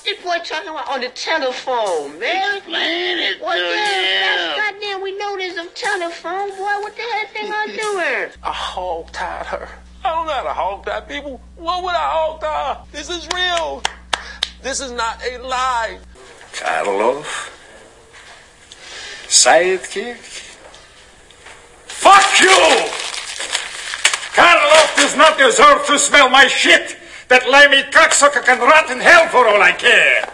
What this boy talking about on the telephone, man? Explain it What to the hell? him. That's goddamn, we know there's a telephone, boy. What the hell thing I doing? I hog tied her. I don't know how to hog tie people. What would I hog tie? This is real. This is not a lie. Karloff. Sidekick. Fuck you! Karloff does not deserve to smell my shit! That limey cocksucker can rot in hell for all I care!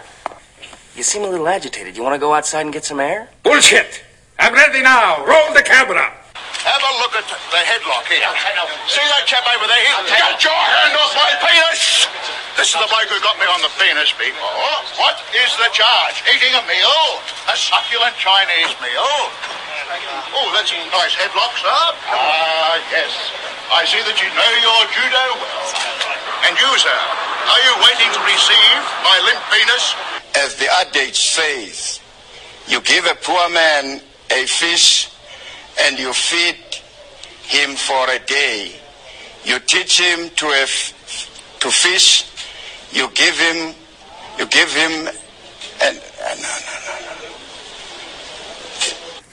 You seem a little agitated. You want to go outside and get some air? Bullshit! I'm ready now! Roll the camera! Have a look at the headlock here. See that chap over there? He's got your hand off my penis! This is the bloke who got me on the penis before. What is the charge? Eating a meal? A succulent Chinese meal? Oh, that's a nice headlock, sir. Ah, yes. I see that you know your judo well. And you, sir, are you waiting to receive my limp penis? As the adage says, you give a poor man a fish and you feed him for a day. You teach him to a f- to fish. You give him, you give him, and uh, no, no, no,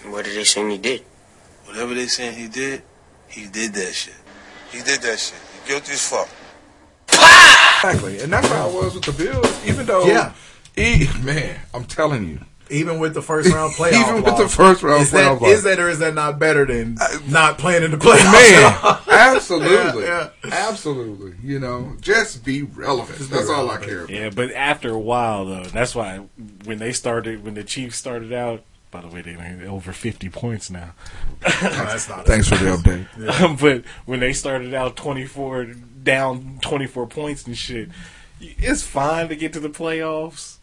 no. What did they say he did? Whatever they saying he did, he did that shit. He did that shit. He guilty as fuck. Exactly, and that's how it was with the Bills. Even though, Yeah. e- man, I'm telling you, Even with the first round playoff, Even with loss, the first round is that, playoff loss. is that or is that not better than not playing in the playoffs? man, absolutely, Yeah, absolutely. You know, just be relevant. That's all I care about. Yeah, but after a while though, that's why when they started, when the Chiefs started out. By the way, they're over fifty points now. that's not. Thanks for the update. but when they started out twenty four down twenty four points and shit, it's fine to get to the playoffs.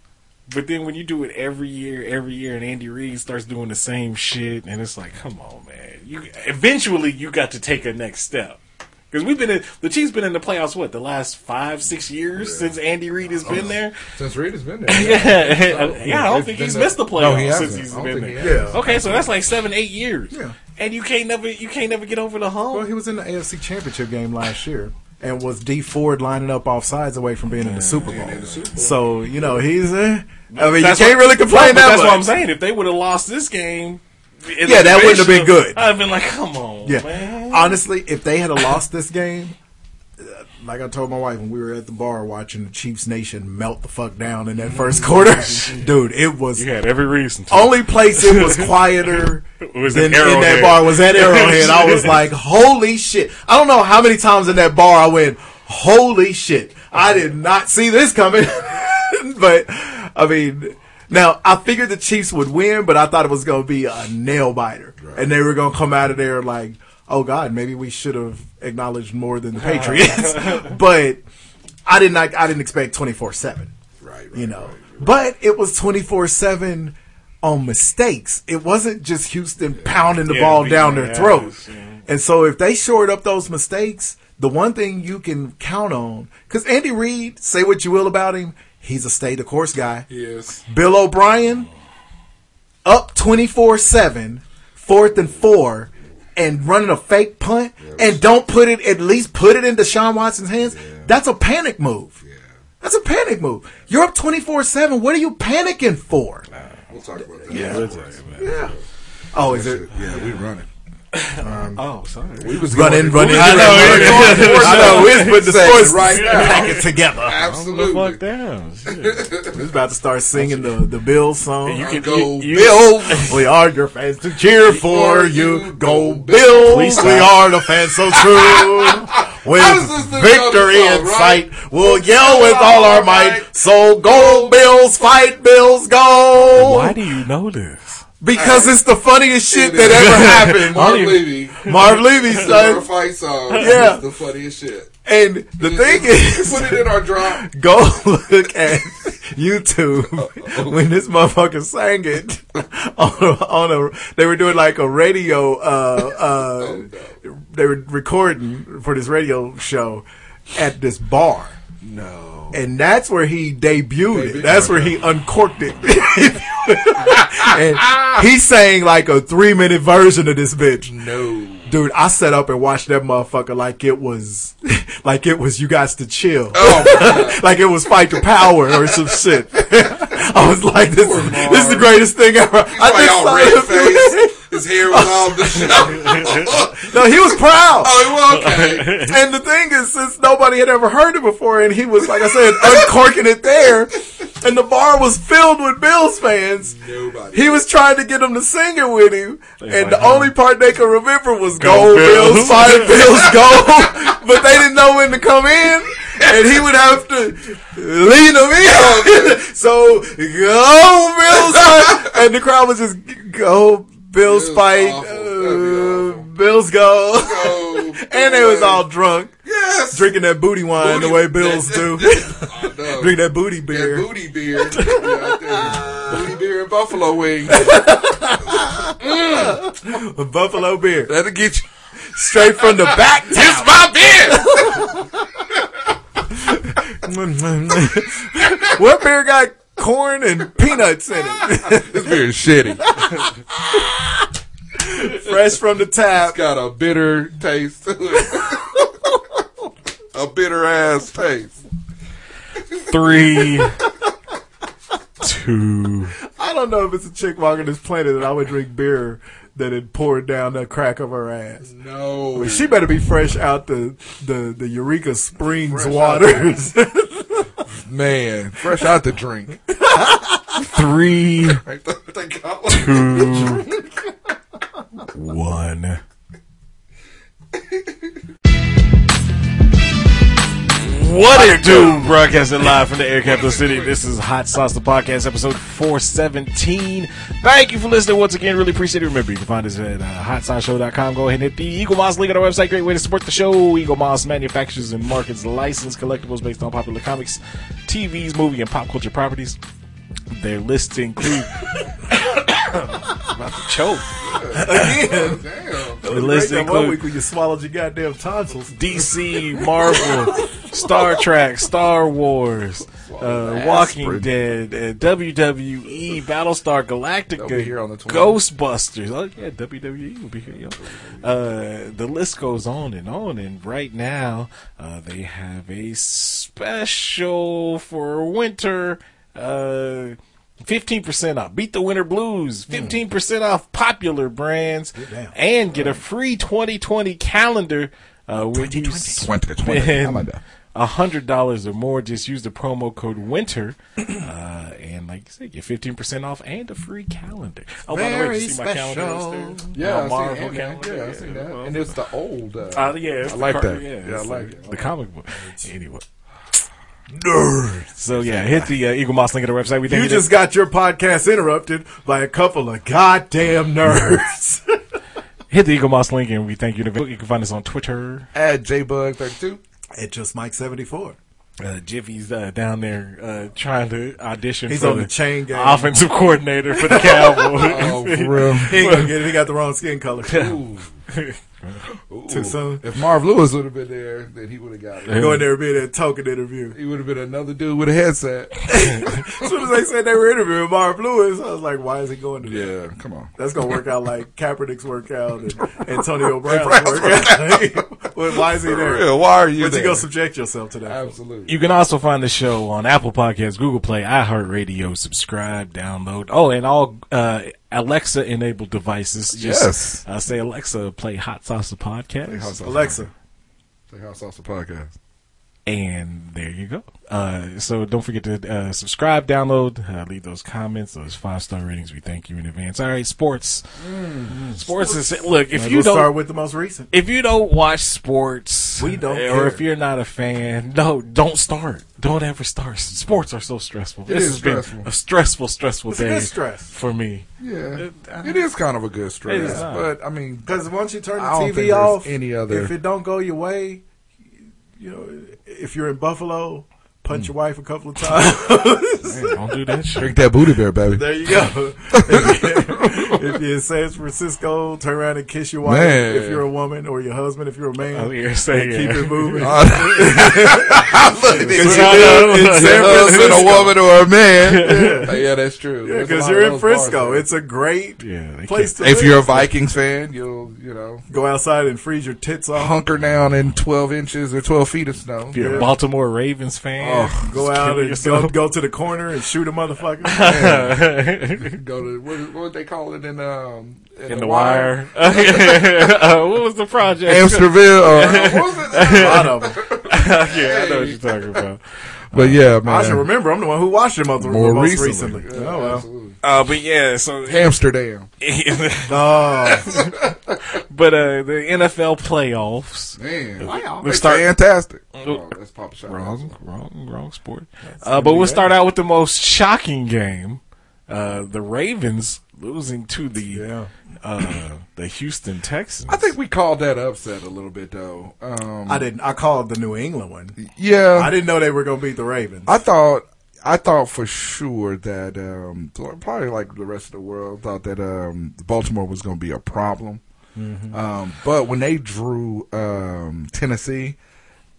But then when you do it every year, every year, and Andy Reid starts doing the same shit, and it's like, come on, man. You eventually you got to take a next step. Because we've been in the Chiefs been in the playoffs what the last five six years since Andy Reid has oh, been there. Since Reid has been there, yeah, yeah, I don't think he's missed the No, playoffs he hasn't. since he's been there. he has. Okay, so that's like seven, eight years. Yeah. and you can't never you can't never get over the hump. Well, he was in the AFC Championship game last year and was Dee Ford lining up off sides away from being in the Super Bowl. So you know he's. Uh, I mean, That's you can't what- really complain that That's much. what I'm saying. If they would have lost this game, Yeah, that wouldn't have been good. I'd have been like, come on, Yeah, man. honestly, if they had a lost this game, like I told my wife when we were at the bar watching the Chiefs Nation melt the fuck down in that first quarter, dude, it was You had every reason. To. only place it was quieter Was than in that bar was at Arrowhead. I was like, holy shit! I don't know how many times in that bar I went, holy shit! I uh-huh. did not see this coming, but I mean. Now I figured the Chiefs would win, but I thought it was going to be a nail biter, and they were going to come out of there like, "Oh God, maybe we should have acknowledged more than the Patriots." but I did not. I didn't expect twenty four seven right, right, you know. But it was 24 7 on mistakes. It wasn't just Houston pounding the Yeah, ball down their their throat. yeah. And so if they shored up those mistakes, the one thing you can count on, because Andy Reid, say what you will about him, he's a stay the course guy. Yes. Bill O'Brien, up 24 7, fourth and four, and running a fake punt, and don't put it, at least put it in Deshaun Watson's hands. That's a panic move. That's a panic move. You're up 24 7. What are you panicking for? We'll talk about that. Yeah, let's talk about it. Yeah. Oh, is it? Yeah, we running. Um, Oh, sorry. we was Running, running. we I know, going- yeah. going for I know, we was putting the segment sports right now. packet together. Absolutely. Fuck down. Shit. He's about to start singing the, the Bills song. You can Go you, you, Bills, we are your fans to cheer for you. Go Bills, Please we are the fans so true. With I was listening to victory the in song, sight, we'll yell with all our might. So go Bills, fight Bills, go! Why do you know this? Because it's the funniest shit It that is. ever happened. Marv Levy. Marv Levy, Our son. fight song. Yeah. is the funniest shit. And the thing is, put it in our drop. go look at YouTube when this motherfucker sang it on a, on a they were doing like a radio uh uh they were recording for this radio show at this bar No. And that's where he debuted it. That's where he uncorked it. And he sang like a three minute version of this bitch. No. Dude, I sat up and watched that motherfucker like it was, like it was you guys to chill, Oh, like it was fight the power or some shit. I was like, this, is, this is the greatest thing ever. He's I like all saw red him do it. face. His hair was all disheveled. No, he was proud. oh, well, okay. And the thing is, since nobody had ever heard it before, and he was, like I said, uncorking it there, and the bar was filled with Bills fans, Nobody. he was trying to get them to sing it with him, and the like, huh? only part they could remember was Go "Go, Bills." Bills, five Bills, go," but they didn't know when to come in, and he would have to lean them in. so go Bills, and the crowd was just go Bills, Bills fight, awful. That'd be uh. Bills go. Go. And they was all drunk, Yes. drinking that booty wine Booty- the way Bills do. I know. Drink that booty That beer. booty beer. Yeah, booty beer and buffalo wings. Buffalo beer. That'll get you. Straight from the back. It's my beer. what beer got corn and peanuts in it? This beer is shitty. Fresh from the tap. Got a bitter taste to it. a bitter ass taste. Three, two. I don't know if it's a chick walking this planet that I would drink beer that had poured down the crack of her ass. No. She better be fresh out the the, the Eureka Springs Fresh waters. Man, fresh out the drink. Three, Right? They call it. two, one. What it do? Broadcasting live from the air capital city. This is Hot Sauce, the podcast, episode 417. Thank you for listening once again. Really appreciate it. Remember, you can find us at uh, hotsauceshow.com. Go ahead and hit the Eaglemoss link on our website. Great way to support the show. Eaglemoss manufactures and markets licensed collectibles based on popular comics, TVs, movie, and pop culture properties. Their lists include. about to choke. Again. Damn. The list Break that one include week when you swallowed your goddamn tonsils. DC, Marvel, Star Trek, Star Wars, uh, Walking Dead, uh, WWE, Battlestar Galactica, be here on the 20th. Ghostbusters. Oh yeah, WWE will be here. Yo. Uh, the list goes on and on. And right now, uh, they have a special for winter. Uh, 15% off. Beat the Winter Blues. 15% off popular brands. damn. And get a free 2020 calendar uh, when you 2020. How spend a hundred dollars or more. Just use the promo code Winter, uh, and like you said, get fifteen percent off and a free calendar. Oh, by the way, did you see my calendar special. upstairs? Yeah, My I Marvel that. calendar. Yeah, I seen that. And it's the old. Uh, uh, yeah, it's I like car- that. Yeah, Yeah, I it's like it. The comic book. Anyway. Nerd. So yeah, hit the uh, Eaglemoss link at our website. We thank You just got your podcast interrupted by a couple of goddamn nerds. hit the Eaglemoss link, and we thank you. To, you can find us on Twitter. At JBug32. At just Mike seventy four. Uh, Jiffy's uh, down there uh, trying to audition He's for on the chain gang. offensive coordinator for the Cowboys. Oh, for real. He ain't gonna get it. He got the wrong skin color. Ooh. Too soon. If Marv Lewis would have been there, then he would have got it. Go in there and be that token interview. He would have been another dude with a headset. As soon as they said they were interviewing Marv Lewis, I was like, why is he going to that? Yeah, come on. That's gonna work out like Kaepernick's workout and Antonio Brown's workout. Well, why is he there? real, why are you But there? you go subject yourself to that. Absolutely. You can also find the show on Apple Podcasts, Google Play, iHeartRadio. Subscribe, download. Oh, and all uh, Alexa enabled devices. Just, Yes. Uh, say Alexa, play Hot Sauce the podcast. Hot Sauce Alexa. play Hot Sauce the podcast. And there you go. Uh, so don't forget to uh, subscribe, download, uh, leave those comments, those five star ratings. We thank you in advance. All right, sports. Sports is look. If Might you as well don't start with the most recent. if you don't watch sports, We don't or care. if you're not a fan, no, don't start. Don't ever start. Sports are so stressful. It this is has been stressful. a stressful, stressful It's day good stress. for me. Yeah, it is kind of a good stress, is not. but I mean, Because once you turn the I don't TV there's off, any other- if it don't go your way, you know, if you're in Buffalo, punch mm. your wife a couple of times. Man, don't do that shit. drink that booty bear, baby. there you go. if you're in San Francisco, turn around and kiss your wife Man. if you're a woman, or your husband if you're a man. Oh, you're saying Keep it moving. Look, Because you you're in in San San Francisco, a woman or a man. yeah, oh, that's true. Yeah, because lot you're in those bars Frisco. It's a great Yeah, place to If live. you're a Vikings fan, you'll you know go outside and freeze your tits off. hunker down in 12 inches or 12 feet of snow. If you're a Baltimore Ravens fan, Oh, Go out and go, yourself. go to the corner and shoot a motherfucker. Go to what, what they call it in um in the wire. uh, what was the project? Amsterville. Or, what was it? a lot of them. yeah, I know what you're talking about. But yeah, man. I should remember. I'm the one who watched them most, most recently. recently. Yeah, oh well. absolutely. Uh, but yeah, so Amsterdam. Oh, but uh, the NFL playoffs. Man, Let's it's start- fantastic. Oh, that's Papa Shot. Wrong, wrong, wrong sport. Uh, but we'll start out with the most shocking game: uh, the Ravens losing to the Yeah. uh, the Houston Texans. I think we called that upset a little bit though. Um, I didn't. I called the New England one. yeah, I didn't know they were going to beat the Ravens. I thought I thought for sure that um, probably like the rest of the world thought that um, Baltimore was going to be a problem. Mm-hmm. Um, but when they drew um, Tennessee,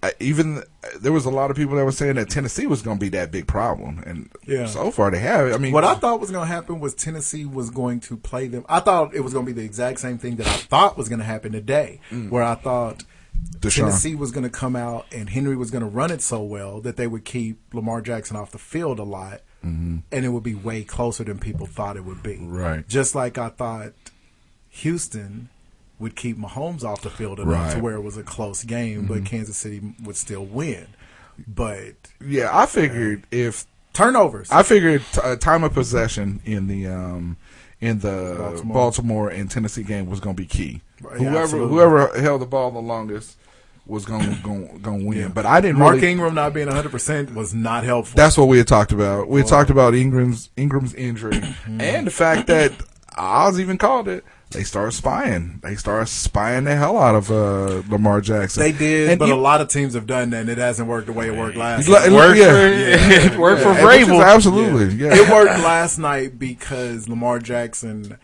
I, even there was a lot of people that were saying that Tennessee was going to be that big problem, and Yeah. so far they have. I mean, What I thought was going to happen was Tennessee was going to play them. I thought it was going to be the exact same thing that I thought was going to happen today, where I thought Deshaun. Tennessee was going to come out and Henry was going to run it so well that they would keep Lamar Jackson off the field a lot, and it would be way closer than people thought it would be. Right. Just like I thought Houston would keep Mahomes off the field enough to where it was a close game, but Kansas City would still win. But yeah, I figured if turnovers. I figured t- uh, time of possession in the um, in the Baltimore. Baltimore. and Tennessee game was going to be key. Right, whoever absolutely. whoever held the ball the longest was going to going win. Yeah. But I didn't Mark really. Ingram not being 100% was not helpful. That's what we had talked about. We had talked about Ingram's Ingram's injury Mm-hmm. and the fact that Oz even called it. They started spying. They started spying the hell out of uh, Lamar Jackson. they did, And but you- a lot of teams have done that, and it hasn't worked the way it worked last Like- night. worked yeah. for it worked for Yeah, is Vrabel. absolutely. Yeah. It worked last night because Lamar Jackson,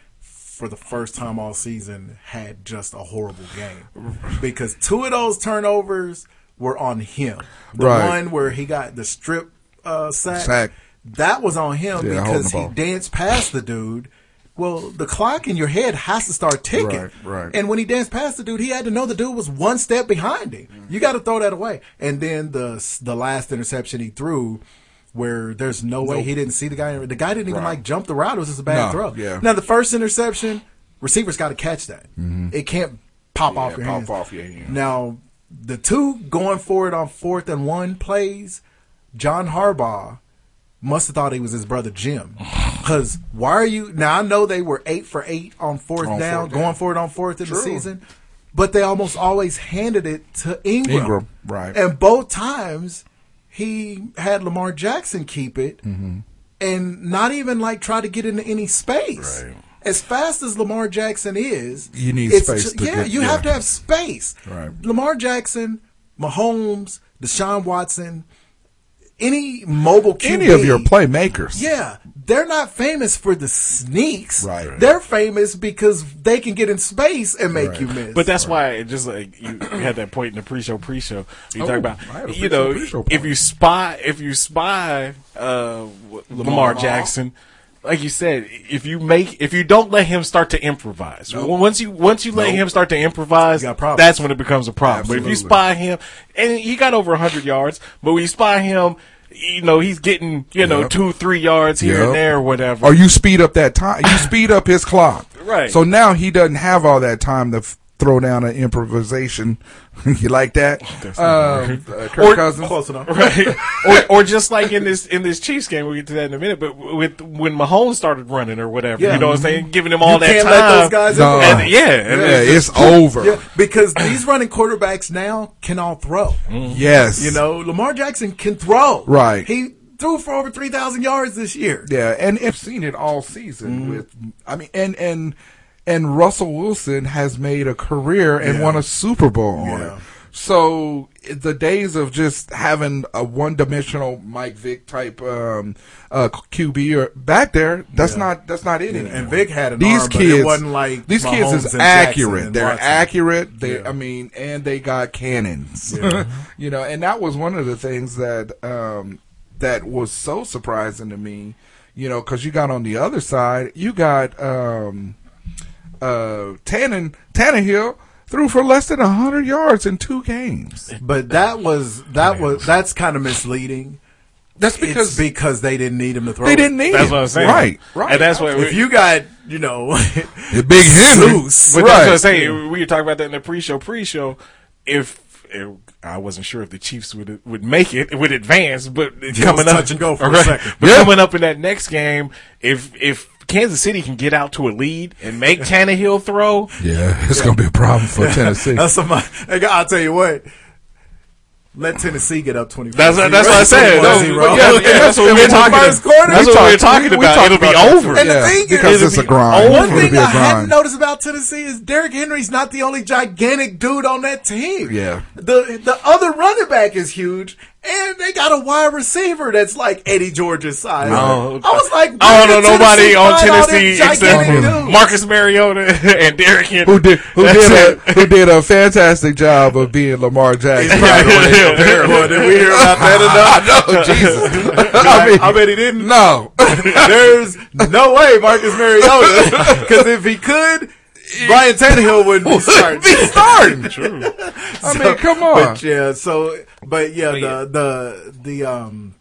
for the first time all season, had just a horrible game. Because two of those turnovers were on him. The Right. one where he got the strip uh, sack, Sack. that was on him Yeah, because he danced past the dude. Well, the clock in your head has to start ticking. Right, right. And when he danced past the dude, he had to know the dude was one step behind him. You got to throw that away. And then the the last interception he threw, where there's no way Nope. he didn't see the guy. The guy didn't even Right. like jump the route. It was just a bad No, throw. yeah. Now the first interception, receivers got to catch that. Mm-hmm. It can't pop off your pop hands. off your hand. Now the two going forward on fourth and one plays, John Harbaugh must have thought he was his brother Jim. Because why are you now? I know they were eight for eight on fourth On down, fourth going down. for it on fourth in the season, but they almost always handed it to Ingram. Ingram, right. And both times he had Lamar Jackson keep it, Mm-hmm. and not even like try to get into any space. Right. As fast as Lamar Jackson is, You need space ju- yeah, get- you yeah. have to have space. Right. Lamar Jackson, Mahomes, Deshaun Watson, any mobile QB, Any of your playmakers. yeah, they're not famous for the sneaks. Right. They're famous because they can get in space and make you miss. But that's why, it just like you, you had that point in the pre-show, pre-show. You Oh, talk about, I had a you know, if you spy, if you spy uh, Lamar, Lamar. Jackson, like you said, if you make if you don't let him start to improvise, once you once you let Nope. him start to improvise, You got problems. that's when it becomes a problem. But if you spy him, and he got over hundred yards, but when you spy him, you know he's getting you know Yep. two three yards here Yep. and there or whatever. Or you speed up that time. You speed up his clock. Right. So now he doesn't have all that time to f- throw down an improvisation. you like that? That's Um, uh, Kirk Cousins. Close enough. right? or, or just like in this in this Chiefs game, we'll get to that in a minute. But with when Mahomes started running or whatever, Yeah. you know what I'm saying, giving him all You that can't time. let those guys No. And- yeah, and Yeah, it's it's over. Yeah, because these running quarterbacks now can all throw. Yes. You know, Lamar Jackson can throw. Right. He threw for over 3,000 yards this year. Yeah, and I've seen it all season Mm-hmm. with. I mean, and and and Russell Wilson has made a career and Yeah. won a Super Bowl on Yeah. it. So the days of just having a one-dimensional Mike Vick type um, uh, QB or back there, that's Yeah. not that's not it Yeah, anymore. and Vick had an these arm, kids, it wasn't like these kids Mahomes is accurate. They're Watson. accurate. They, Yeah. I mean, and they got cannons. Yeah. you know, and that was one of the things that um, that was so surprising to me. You know, because you got on the other side, you got um, uh, Tannin Tannehill threw for less than hundred yards in two games. But that was that was that's kind of misleading. That's It's because because they didn't need him to throw. They didn't need That's him. what I'm saying. Right, right. And that's what If you got you know The big Henry. Zeus, But Right. that's what I'm saying. We were talking about that in the pre-show. Pre-show, if, if I wasn't sure if the Chiefs would would make it, would advance, but it coming was up, touch and go for a Right. second. But Yeah. coming up in that next game, if if Kansas City can get out to a lead and make Tannehill throw, Yeah, it's gonna be a problem for Tennessee. That's somebody. I'll tell you what. Let Tennessee get up twenty. That's what- that's what I said. That's- yeah, yeah, that's what we're talking First about. quarter. That's what we were talked- talking we about. talked It'll be over. And Yeah, the thing because is, it's a it'll grind. One thing I hadn't noticed about Tennessee is Derrick Henry's not the only gigantic dude on that team. Yeah. The the other running back is huge, and they got a wide receiver that's like Eddie George's size. No. I was like, I don't know nobody on find all them Tennessee except dudes? Marcus Mariota and Derrick Henry. who did who That's did it. a, who did a fantastic job of being Lamar Jackson. Well, did we hear about that enough? I know, Jesus. I, I mean, I bet he didn't. no. There's no way Marcus Mariota, because if he could, Brian Tannehill wouldn't be starting. be starting. True. I mean, come on. But yeah, so but yeah, But yeah. the the the um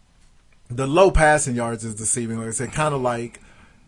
the low passing yards is deceiving. Like I said, kind of like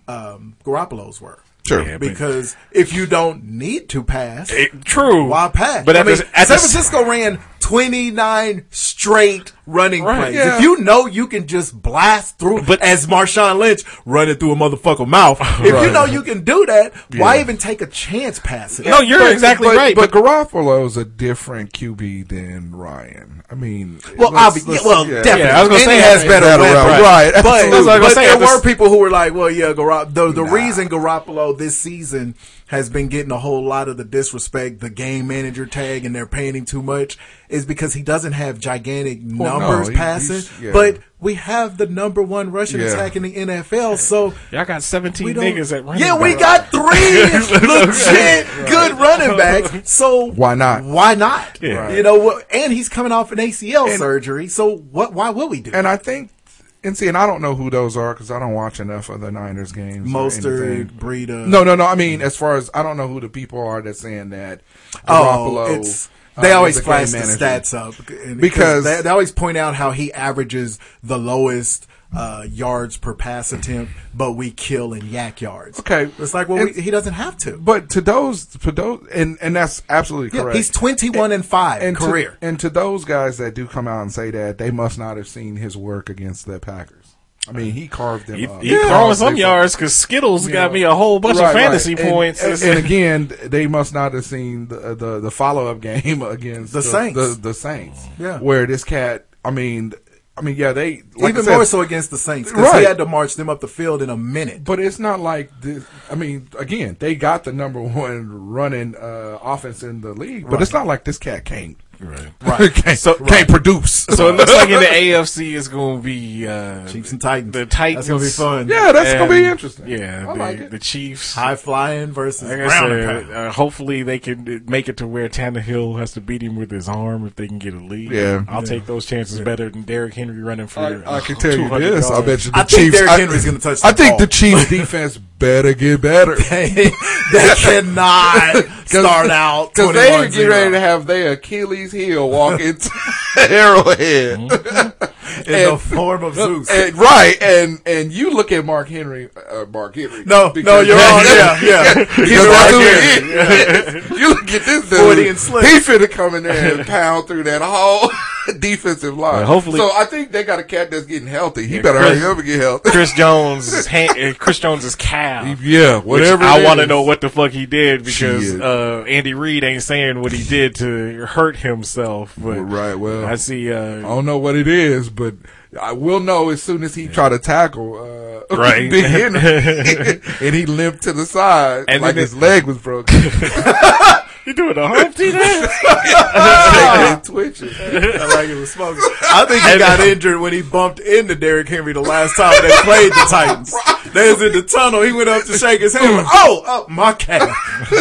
um Garoppolo's were. Sure. Yeah, but- Because if you don't need to pass, It- true. why pass? But I mean, the, at San the, Francisco ran 29 straight running Right, plays. yeah. If you know you can just blast through, But- as Marshawn Lynch running through a motherfucker mouth, if you know you can do that, why even take a chance passing? No, you're exactly but, right. But, But, Garoppolo's a different QB than Ryan. I mean, Well, let's- obviously, let's- well, yeah. definitely. Yeah, I was gonna And say he has better Better weapons. route. Right, But, absolutely. That's what I was but say. there This- were people who were like, "Well, yeah, Garop- the the reason Garoppolo this season has been getting a whole lot of the disrespect, the game manager tag, and they're paying him too much, is because he doesn't have gigantic Well, no, numbers he- passing. yeah. But we have the number one rushing Yeah. attack in the NFL, so y'all got 17 niggas at running yeah, we got three legit good running backs. So Why not? Why not? Yeah. You know? And he's coming off an ACL surgery. So what? Why will we do? And I think, and see, and I don't know who those are because I don't watch enough of the Niners games. Mostert. Breida. No, no, no. I mean, as far as I don't know who the people are that's saying that. Oh, Garoppolo, it's uh, they always flash the stats up Because- they, they always point out how he averages the lowest uh, yards per pass attempt, but we kill in YAC yards. Okay, it's like well, we, he doesn't have to. But to those, to those, and and that's absolutely Yeah, correct. he's twenty-one and five and career. To, and to those guys that do come out and say that, they must not have seen his work against the Packers. I mean, he carved them He, up. he throwing some yards because Skittles You got know, me a whole bunch right, of fantasy right. And- points. And, and again, they must not have seen the the, the follow up game against The Saints. The, the Saints. Yeah. where this cat. I mean, I mean, yeah, they like Even said, more so against the Saints because Right. he had to march them up the field in a minute. But it's not like this. I mean, again, they got the number one running uh, offense in the league, but Right. it's not like this cat can't Right. can't, So- can't produce. So it looks like in the AFC it's going to be uh, Chiefs and Titans. The Titans. That's gonna be fun. Yeah, that's gonna be interesting. Yeah, I the, like it. the Chiefs. High flying versus Like ground said, uh, hopefully they can make it to where Tannehill has to beat him with his arm if they can get a lead. Yeah. I'll Yeah. take those chances better than Derrick Henry running for. I, I can tell you this. I yards. bet you the I Chiefs. Derrick I- Henry's gonna touch I think ball. the Chiefs defense better get better. they cannot start out because they 21-0. get ready to have their Achilles heel walk into Arrowhead in the form of Zeus. And- right, and and you look at Mark Henry, uh, Mark Henry. No, no, you're wrong. Yeah, yeah. because You're that's right. who. You look at this dude. 40 and slick. He finna come in there and pound through that whole defensive line. Well, hopefully- so I think they got a cat that's getting healthy. He Yeah, better Chris- hurry up and get healthy. Chris Jones, hand, uh, Chris Jones's calf. Yeah, Which whatever I want to know what the fuck he did because uh, Andy Reid ain't saying what he did to hurt himself. But right, well, I see. I Uh, don't know what it is, but I will know as soon as he try to tackle uh, Right. Big Henry, and he limped to the side And like his it- leg was broken. you doing a Humpty dance? Shaking twitching. I like it was smoking. I think he got injured when he bumped into Derrick Henry the last time they played the Titans. They was in the tunnel. He went up to shake his hand. Like, oh, oh, my calf.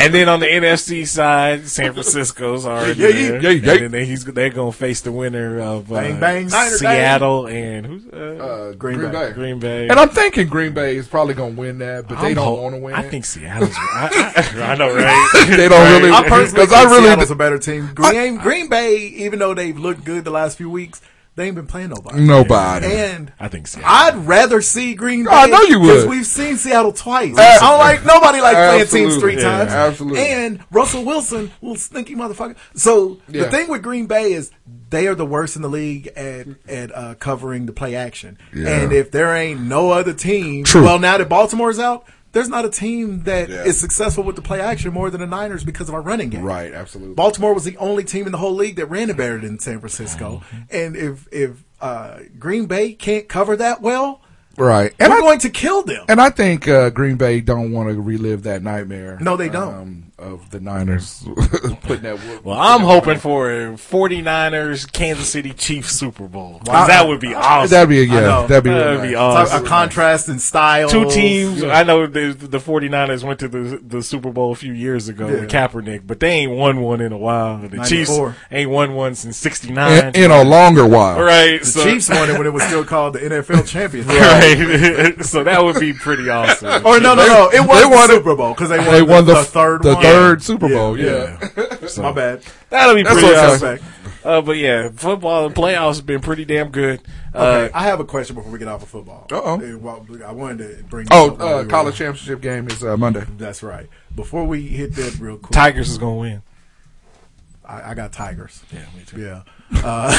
and then on the NFC side, San Francisco's already Yeah, yeah, there. yeah, yeah. And then they, he's they're gonna face the winner of uh, Bang, bang, Niner, Seattle and who's uh, Uh, Green Green, Bay. Bay. Green Bay. And I'm thinking Green Bay is probably going to win that, but they I'm don't want to win. I think Seattle's. I, I, I know, right? they don't really. I personally because I think really. Seattle's a better team. Green, Green Bay, even though they've looked good the last few weeks, they ain't been playing nobody. Nobody. And I think Seattle. I'd rather see Green Bay. I know you would. because we've seen Seattle twice. Uh, I don't like nobody like playing teams three Yeah, times. absolutely. And Russell Wilson, little stinky motherfucker. So Yeah. the thing with Green Bay is they are the worst in the league at at uh, covering the play action. Yeah. And if there ain't no other team, True. well, now that Baltimore's out. There's not a team that is Yeah. successful with the play action more than the Niners because of our running game. Right, absolutely. Baltimore was the only team in the whole league that ran it better than San Francisco. Mm-hmm. And if if uh, Green Bay can't cover that well, right. And we're I, going to kill them. and I think uh, Green Bay don't want to relive that nightmare. No, they don't. Um, of the Niners putting that. whoop- Well, I'm hoping for a 49ers Kansas City Chiefs Super Bowl. Wow. that would be awesome. That'd be a, I yeah. That'd be, That'd be nice. awesome. a contrast in style. Two teams. I know the, the 49ers went to the the Super Bowl a few years ago with Kaepernick, but they ain't won one in a while. The Chiefs ain't won one since '69. In, in a longer while. right. The so, Chiefs won it when it was still called the NFL Championship. Right. so that would be pretty awesome. Or no, no, no. It was They the won it- Super Bowl because they won, They won the, the third the one. Third Super Bowl. Yeah. So My bad. that'll be That's pretty awesome. Uh, but yeah, football and playoffs have been pretty damn good. Uh, Okay, I have a question before we get off of football. Uh, I wanted to bring. Oh, uh, college championship game is uh, Monday. That's right. Before we hit that real quick, Tigers is gonna win. I, I got Tigers. Yeah, me too. Yeah. Uh,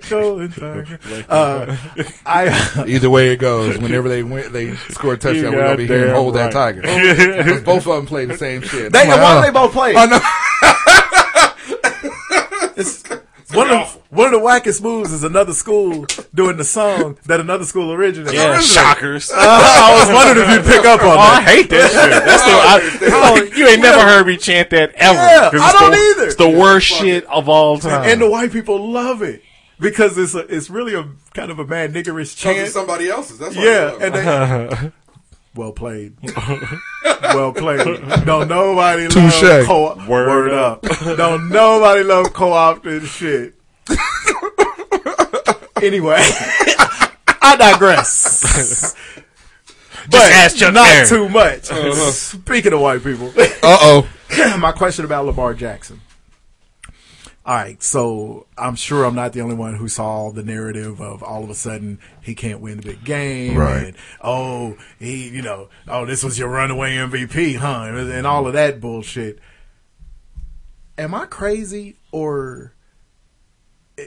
Golden Tiger. Uh, I Either way it goes, whenever they win, they score a touchdown. We're gonna be here and goddamn hold that tiger. tiger. 'Cause both of them play the same shit. They, I'm like, why do they both play? I know. It's one of the, one of the wackest moves is another school doing the song that another school originated. Yeah, shockers. Uh, I was wondering if you'd pick up on Oh, I hate that shit. That's the, I, oh, you ain't never heard me chant that ever. Yeah, 'Cause I don't the, either. It's the worst shit of all time. And the white people love it because it's a, it's really a kind of a bad niggerish chant. somebody else's. That's Yeah, and they, well played, well played. Don't nobody love Touche. co- Word word up. Don't nobody love co-opted shit. anyway, I digress. but ask Chuck not Berry. too much. Speaking of white people, Uh oh. my question about Lamar Jackson. All right, so I'm sure I'm not the only one who saw the narrative of all of a sudden he can't win the big game, Right. And, oh, he, you know, oh, this was your runaway MVP, huh? And all of that bullshit. Am I crazy or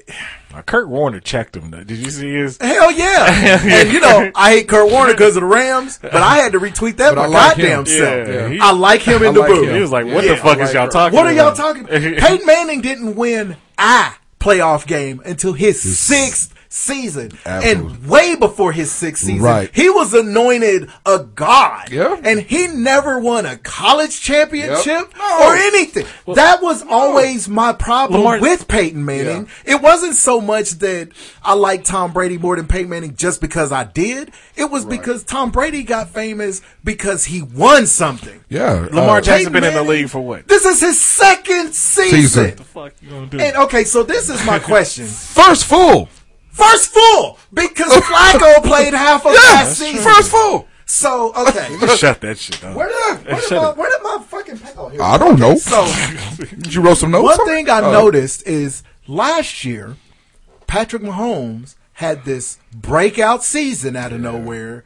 Kurt Warner checked him. Though. Did you see his? hell yeah? and you know, I hate Kurt Warner because of the Rams, but I had to retweet that But my I like goddamn him. self. Yeah, he- I like him in I the like booth. him. He was like, "What Yeah, the fuck I is y'all talking What are y'all about?" talking? Peyton Manning didn't win a playoff game until his sixth season. Absolutely. And way before his sixth season, Right. he was anointed a god. Yeah. And he never won a college championship Yep. No. or anything. that was always my problem Lamar- with Peyton Manning. It wasn't so much that I like Tom Brady more than Peyton Manning just because I did. It was because Tom Brady got famous because he won something. Yeah. Lamar uh, Jackson been in the league for what? This is his second season. Season. What the fuck you gonna do? And okay, so this is my question. First full. First full because Flacco played half of last season. First full. So okay, Shut that shit up. where did I, where, did my, where did my fucking pa- oh, here I don't know. So Did you wrote some notes? one on thing? I Oh. noticed is last year Patrick Mahomes had this breakout season out of nowhere.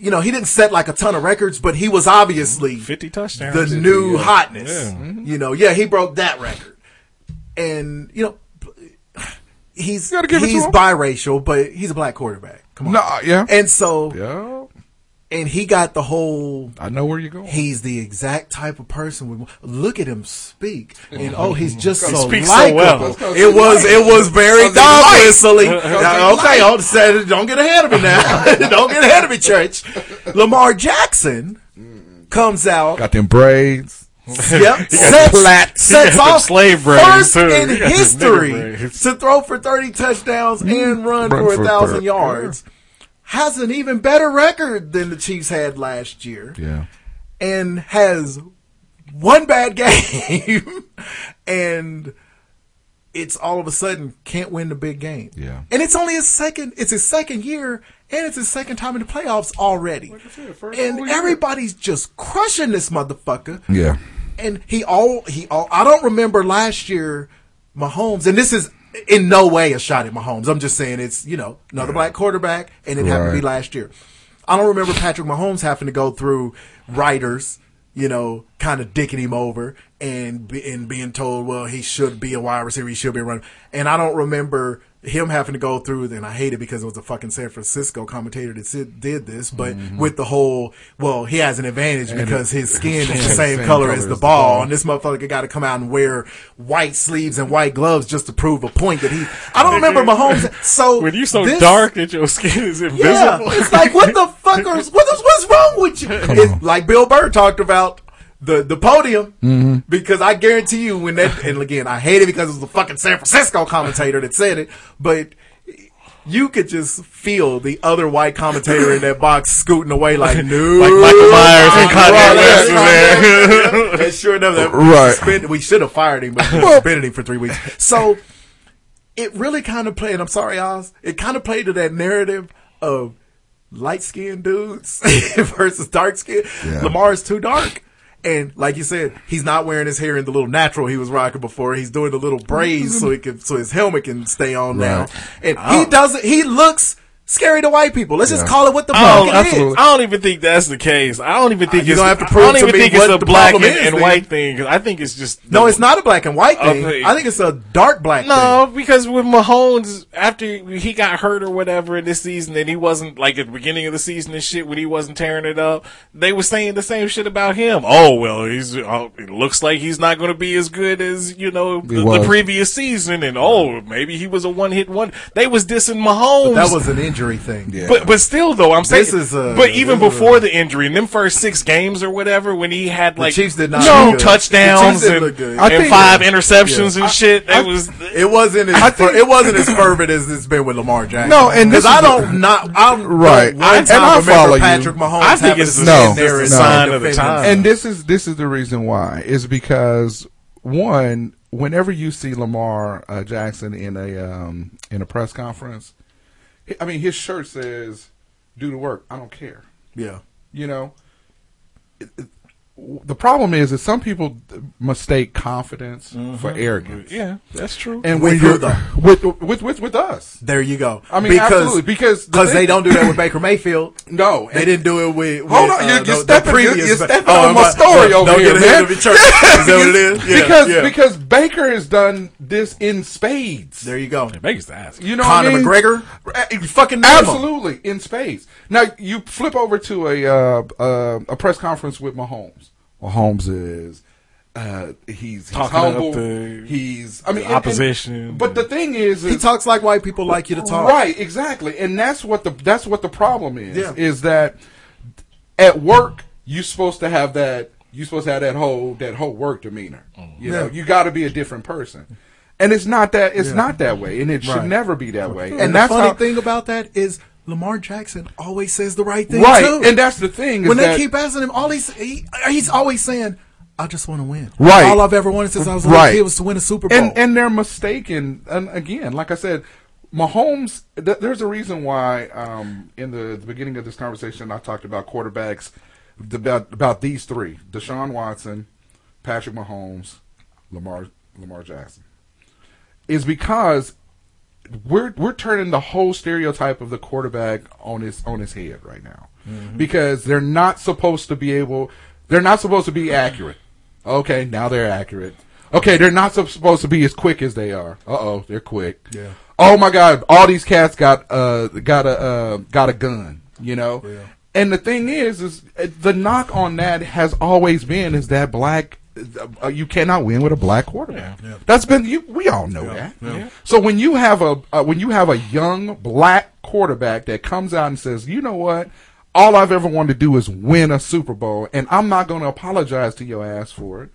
You know, he didn't set like a ton of records, but he was obviously 50 touchdowns. the new Yeah. hotness. Yeah. Mm-hmm. You know, yeah, he broke that record. And you know, he's gotta give he's biracial, but he's a black quarterback. Come on. Nah, yeah. And so yeah. and he got the whole I know where you're going. He's the exact type of person. We, look at him speak, and oh, he's just so speaks so likable. well. It was it was very dog whistling. Because Now, he's okay, I'll say, don't get ahead of me now. don't get ahead of me, church. Lamar Jackson comes out. Got them braids. Yep, got sets, plait. sets He got them off slave first too. in He got them history to throw for thirty touchdowns mm. and run, Run for for a thousand thirty. yards. Has an even better record than the Chiefs had last year Yeah. and has one bad game and it's all of a sudden can't win the big game. Yeah. And it's only his second it's his second year and it's his second time in the playoffs already. And everybody's just crushing this motherfucker. Yeah. And he all he all I don't remember last year Mahomes and this is in no way a shot at Mahomes. I'm just saying it's, you know, another black quarterback and it happened to be last year. I don't remember Patrick Mahomes having to go through writers, you know, kind of dicking him over and and being told, well, he should be a wide receiver, he should be a runner. And I don't remember him having to go through, and I hate it because it was a fucking San Francisco commentator that said, did this, but mm-hmm. with the whole, well, he has an advantage because his skin is the same, Same color color as as the the ball, ball. and this motherfucker got to come out and wear white sleeves and white gloves just to prove a point that he. I don't remember Mahomes. So When you so this- dark that your skin is invisible. yeah, it's like what the fuckers? What is what's wrong with you? It's like Bill Burr talked about the the podium Mm-hmm. because I guarantee you when that and again I hate it because it was the fucking San Francisco commentator that said it, but you could just feel the other white commentator in that box scooting away like no, Like Michael Myers and Kanye West right, was right, right. And sure enough, that Right. suspended- we should have fired him, but we suspended him for three weeks. So it really kind of played. and I'm sorry, Oz. It kind of played to that narrative of light skinned dudes versus dark skin. Yeah. Lamar is too dark. And like you said, he's not wearing his hair in the little natural he was rocking before. He's doing the little braids so he can, so his helmet can stay on now. Right. And he oh. doesn't, he looks scary to white people. Let's just call it what the I fuck don't, it absolutely. is. I don't even think that's the case. I don't even think Uh, you it's. gonna have to prove I don't to even me think it's a black and, is, and white thing. 'cause I think it's just No, it's not a black and white thing. Okay. I think it's a dark black No, because with Mahomes, after he got hurt or whatever in this season, and he wasn't like at the beginning of the season and shit when he wasn't tearing it up, they were saying the same shit about him. Oh well, he's oh, it looks like he's not going to be as good as you know the, the previous season, and oh maybe he was a one hit one. They was dissing Mahomes. thing. That was an injury thing. Yeah. But but still though, I'm saying This is a- but even this is before the injury, in them first six games or whatever, when he had like Chiefs did not two good. touchdowns The Chiefs didn't and, look good. I and think- five interceptions Yeah. and shit, that was It wasn't as think- it wasn't as fervent as it's been with Lamar Jackson. No, and because this I don't the- not I don't Right. one And I remember follow you. Patrick Mahomes. I think it's to the- stand No, there and sign of the time. And this is this is the reason why is because one, whenever you see Lamar uh, Jackson in a um, in a press conference, I mean his shirt says "Do the work." I don't care. Yeah, You know, It- it- the problem is that some people mistake confidence for arrogance. yeah, that's true. And With when who, with, with with with us, there you go. I mean, absolutely, because the because they don't do that with Baker Mayfield. no, They didn't do it with. with Hold on, you're- uh, you're the- the stepping- you're- previous- you're stepping Oh, on my am I- story don't over get here, ahead man. of your church. Is that what it is? Yeah, because yeah. because Baker has done this in spades. there you go. Vegas the ass. You know, Conor what I mean? McGregor? You fucking name him. absolutely in spades. Now you flip over to a uh, uh, a press conference with Mahomes. Mahomes is uh, he's, he's Talking up humble. the- he's I mean the and- and- opposition. but the thing is, is He talks like white people like you to talk. Right, exactly, and that's what the that's what the problem is. Yeah. Is that at work you're supposed to have that you're supposed to have that whole that whole work demeanor. You know, Yeah. you got to be a different person, and it's not that it's Yeah. not that way, and it should Right. never be that way. And, And, the that's funny how, thing about that is Lamar Jackson always says the right thing right, too. and that's the thing. Is when they keep asking him, all he's he, he's always saying, "I just want to win." Right. All I've ever wanted since I was a Right. kid was to win a Super Bowl. and and they're mistaken. And again, like I said, Mahomes. Th- there's a reason why. Um, in the, the beginning of this conversation, I talked about quarterbacks, about about these three: Deshaun Watson, Patrick Mahomes, Lamar Lamar Jackson. Is because we're we're turning the whole stereotype of the quarterback on his on his head right now. Because they're not supposed to be able they're not supposed to be accurate. Okay now they're accurate. Okay they're not sup- supposed to be as quick as they are. Uh-oh they're quick. Yeah. oh my god all these cats got uh got a uh got a gun you know? Yeah. and the thing is is uh, the knock on that has always been is that black uh, you cannot win with a black quarterback that's been you we all know that Yeah. so when you have a uh, when you have a young black quarterback that comes out and says, "You know what? All I've ever wanted to do is win a Super Bowl, and I'm not going to apologize to your ass for it."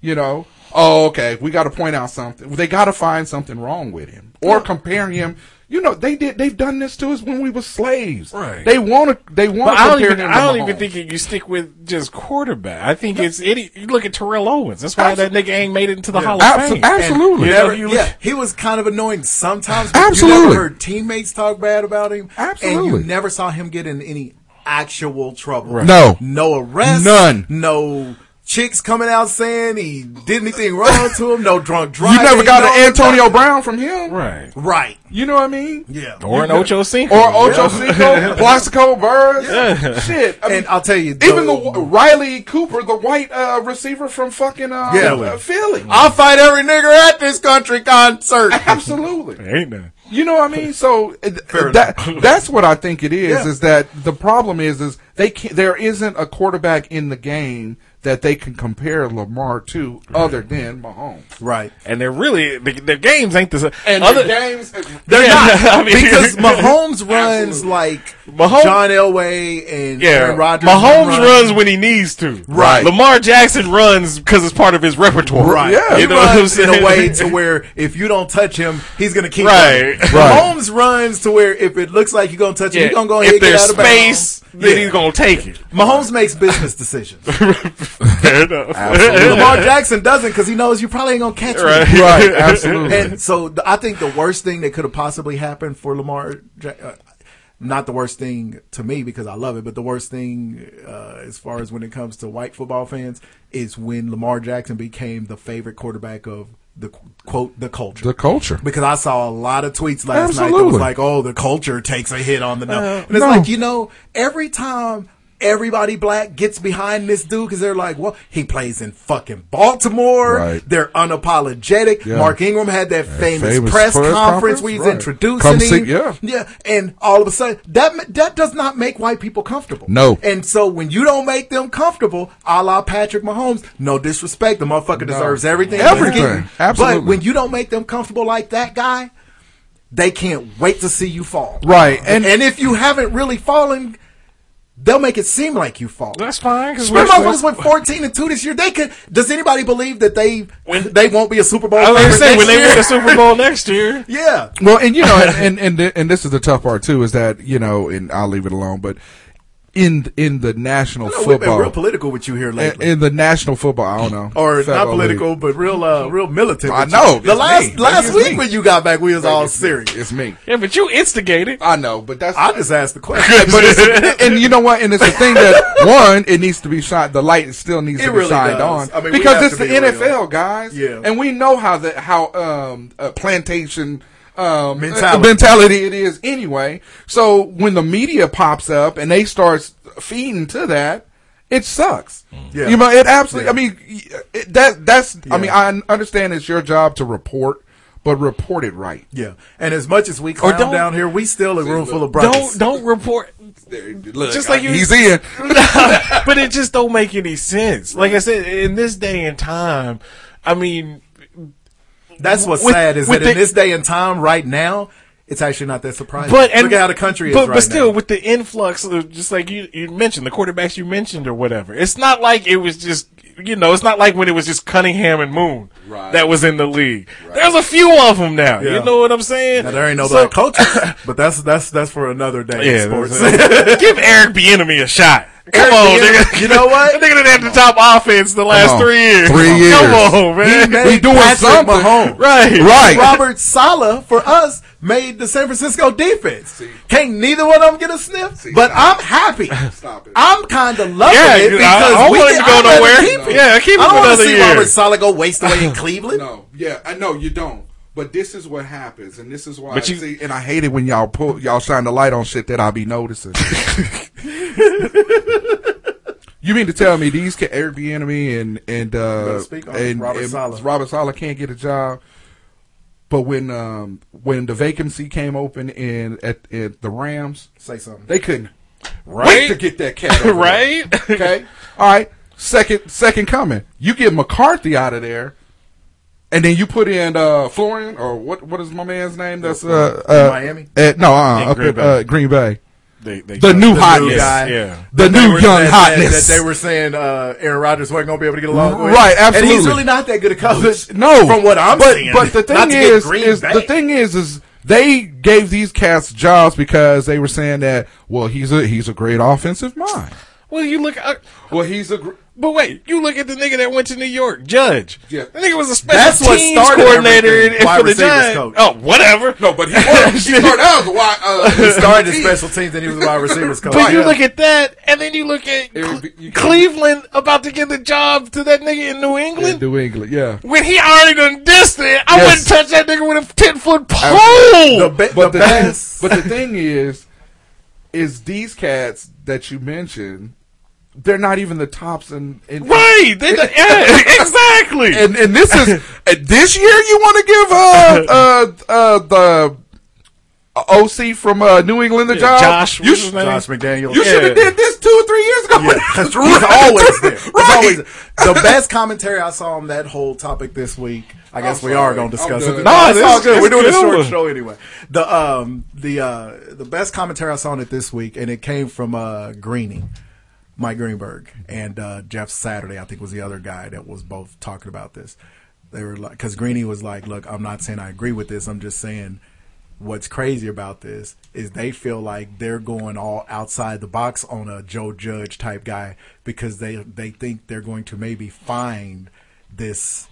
You know, oh, okay, we got to point out something. They got to find something wrong with him or compare him. You know, they did. They've done this to us when we were slaves. Right. They want to. They want to I don't even. I don't even think you stick with just quarterback. I think it's any. You look at Terrell Owens. That's why that nigga ain't made it into the Hall of Abso- Fame. absolutely. You never- you yeah, he was kind of annoying sometimes. But Absolutely. You never heard teammates talk bad about him. Absolutely. And you never saw him get in any actual trouble. Right. No. No arrest. None. No chicks coming out saying he did anything wrong to him. No drunk driving. You never got no an Antonio nothing. Brown from him, right. Right. You know what I mean? Yeah. Or an Ocho Cinco. Or Ocho Cinco, Plaxico Burress. Shit. I mean, And I'll tell you, even the, the- Riley Cooper, the white uh, receiver from fucking uh, Yeah. uh, Philly. I'll fight every nigger at this country concert. Absolutely. ain't none. You know what I mean? So uh, that that's what I think it is. Yeah. Is that the problem is is they can there isn't a quarterback in the game that they can compare Lamar to other than Mahomes. Right. And they're really the, their games ain't the same. And Other- the games, They're Yeah, not I mean- because Mahomes runs like Mahomes- John Elway and Yeah, Aaron Rodgers. Mahomes run. runs when he needs to. Right. Lamar Jackson runs because it's part of his repertoire. Right. Yeah. He You know what I'm runs in a way to where if you don't touch him, he's going to keep Right. running. Right. Mahomes runs to where if it looks like you're going to touch him, Yeah. you're going to go ahead if and get there's out of space, bounds. Then Yeah. he's gonna take it. Mahomes makes business decisions. Fair enough. Lamar Jackson doesn't because he knows you probably ain't going to catch Right. me. right, absolutely. And so th- I think the worst thing that could have possibly happened for Lamar, uh, not the worst thing to me because I love it, but the worst thing uh, as far as when it comes to white football fans is when Lamar Jackson became the favorite quarterback of the quote the culture. the culture. because I saw a lot of tweets last night that was like, "Oh, the culture takes a hit on the nose," Uh, and it's no. like you know, every time everybody black gets behind this dude because they're like, "Well, he plays in fucking Baltimore. Right. They're unapologetic." Yeah. Mark Ingram had that famous, famous press press conference, conference, where he's right. introducing Come him. see- yeah. yeah, and all of a sudden that that does not make white people comfortable. No. and so when you don't make them comfortable, a la Patrick Mahomes, no disrespect, the motherfucker deserves everything. Everything. Absolutely. But when you don't make them comfortable like that guy, they can't wait to see you fall. Right, and- and if you haven't really fallen, they'll make it seem like you fall. That's fine. Because Them motherfuckers went fourteen and two this year. They could. Does anybody believe that they they won't be a Super Bowl? I was gonna say next when they year? win the Super Bowl next year. Yeah. Well, and you know, and and and, and this is the tough part too is that you know, and I'll leave it alone, but in in the national I know we've been football, real political with you here in, lately. in the national football, I don't know, or Football not political, league. but real, uh, real militant. I know. The it's last me. Last week me. when you got back, we was all It's me. serious. It's me. Yeah, but you instigated. I know, but that's I just asked the question. but it's, and you know what? And it's the thing that one, it needs to be shot. The light still needs It to be really shined does. on I mean, because it's to the real. NFL, guys. Yeah. and we know how the how um uh, plantation. Um, Mentality. mentality it is anyway. So when the media pops up and they start feeding to that, it sucks. Yeah. You know, it absolutely. Yeah. I mean, it, that that's. I mean, I understand it's your job to report, but report it right. Yeah, and as much as we clown down here, we still a room full of brothers. Don't don't report. Look, just like you, he's in. but it just don't make any sense. Like I said, in this day and time, I mean, That's what's with- sad is that in this day and time, right now, it's actually not that surprising. But and, look at how the country is but, right but still, now. with the influx of just like you, you mentioned, the quarterbacks you mentioned or whatever, it's not like it was just you know, it's not like when it was just Cunningham and Moon Right. that was in the league. There's a few of them now. Yeah. You know what I'm saying? Now, there ain't no So- black coaches, but that's that's that's for another day Yeah, give Eric Bieniemy a shot. Come Eric on, Bieniemy- nigga. you know what? That nigga didn't have the top offense the last three years. Three years. Come on, man. He made doing Patrick something. Mahomes. Right. Right. Robert Saleh for us made the San Francisco defense. Can't neither one of them get a sniff, but I'm happy. Stop it. I'm kind of loving Yeah, it because I don't we want can him to go nowhere. Keep it. Yeah, keep him I don't wanna see year. Robert Saleh go waste away in Cleveland. No, yeah, I know you don't. But this is what happens, and this is why. But you- see, and I hate it when y'all pull, y'all shine the light on shit that I be noticing. you mean to tell me these can, Eric Bieniemy and and uh better speak and Robert and Saleh. Robert Saleh can't get a job? But when um when the vacancy came open in at, at the Rams, Say something. they couldn't Right? wait to get that cat over there. right? Okay. All right. Second second coming. You get McCarthy out of there. And then you put in uh, Florian or what? What is my man's name? That's uh, uh Miami? uh, no, uh, In up Green at Bay. uh, Green Bay. They, they The new The hotness. new guy. Yeah. The They new were- young that, that- hotness. That, they were saying uh, Aaron Rodgers wasn't going to be able to get along with. Right, Absolutely, And he's really not that good a coach. no, from what I'm but, seeing. But the thing is, is Bay. the thing is, is they gave these cats jobs because they were saying that well, he's a he's a great offensive mind. Well, you look. Uh, Well, he's a gr- but wait, you look at the nigga that went to New York, Judge. Yeah. that nigga was a special That's what teams started coordinator everything. and- for the Giants. coach. Oh, whatever. no, but he was. he started out as a wide. Uh, he started in special teams and he was a wide receivers coach. But you Yeah. look at that, and then you look at Eric Cle- B- you- Cleveland about to give the job to that nigga in New in England. New England, yeah. when he already done dissed it, I Yes. wouldn't touch that nigga with a ten foot the, pole. be- But the the, thing, best. but the thing is, is these cats that you mentioned, they're not even the tops in, in Right? They, yeah, exactly. And and this is this year you want to give uh uh uh the OC from uh, New England the Yeah, job? Josh, you what's sh- name? Josh McDaniels. you should have Yeah. did this two or three years ago. Yeah, he's always there. He's Right. always there. The best commentary I saw on that whole topic this week. I guess we are going to discuss it. good. No, No, it's all good. this We're doing a short show anyway. The um the uh the best commentary I saw on it this week, and it came from uh Greeny, Mike Greenberg, and uh Jeff Saturday. I think was the other guy that was both talking about this. They were like, because Greeny was like, "Look, I'm not saying I agree with this. I'm just saying." what's crazy about this is they feel like they're going all outside the box on a Joe Judge type guy because they they think they're going to maybe find this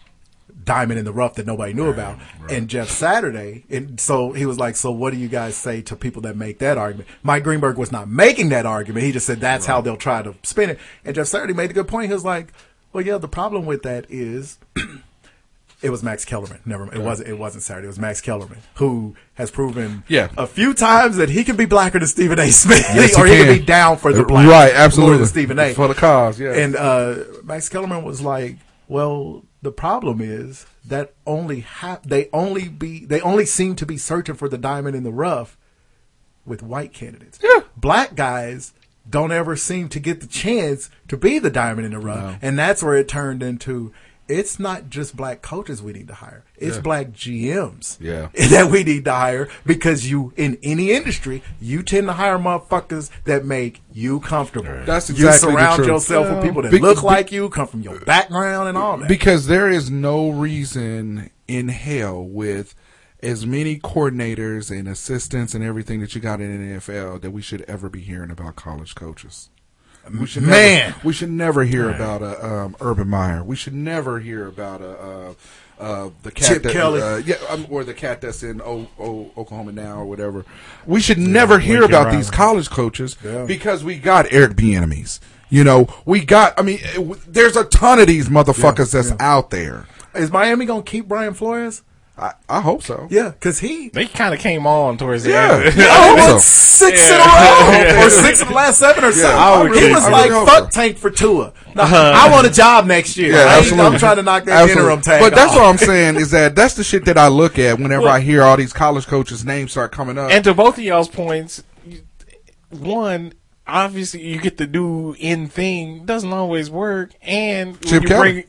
diamond in the rough that nobody knew about. And Jeff Saturday, and so he was like, "So what do you guys say to people that make that argument?" Mike Greenberg was not making that argument. He just said that's how they'll try to spin it. And Jeff Saturday made a good point. He was like, "Well, yeah, the problem with that is." It was Max Kellerman. Never, it wasn't. It wasn't Saturday. It was Max Kellerman who has proven, Yeah. a few times that he can be blacker than Stephen A. Smith, Yes, or he can. can. be down for the black, right, absolutely. Stephen A. For the cause, yeah. And uh, Max Kellerman was like, "Well, the problem is that only ha- they only be they only seem to be searching for the diamond in the rough with white candidates. Yeah. Black guys don't ever seem to get the chance to be the diamond in the rough. And that's where it turned into it's not just black coaches we need to hire. It's Yeah. black GMs Yeah. that we need to hire because you in any industry, you tend to hire motherfuckers that make you comfortable. That's you exactly the surround truth. yourself Well, with people that be- look be- like you, come from your background and all that. Because there is no reason in hell with as many coordinators and assistants and everything that you got in the NFL that we should ever be hearing about college coaches. We should Man. never, we should never hear about a um, Urban Meyer. We should never hear about a uh, uh, the cat Chip that, Kelly. uh, yeah, um, or the cat that's in o- o- Oklahoma now or whatever. We should never hear Lincoln about Riley. these college coaches Yeah. because we got Eric Bieniemys. You know, we got. I mean, it w- there's a ton of these motherfuckers that's out there. Is Miami gonna keep Brian Flores? I, I hope so. Yeah, because he They kind of came on towards the Yeah. end. Yeah. Oh, I hope so. six Yeah. in a row, or six of the last seven or something. I would he was I like, really "Fuck so. Tank for Tua." No, uh-huh. I want a job next year. Yeah, I ain't- absolutely. I'm trying to knock that Absolutely. interim tag. But that's off. what I'm saying is that that's the shit that I look at whenever I hear all these college coaches' names start coming up. And to both of y'all's points, one, obviously you get the new in thing doesn't always work, and when Chip you Kelly. bring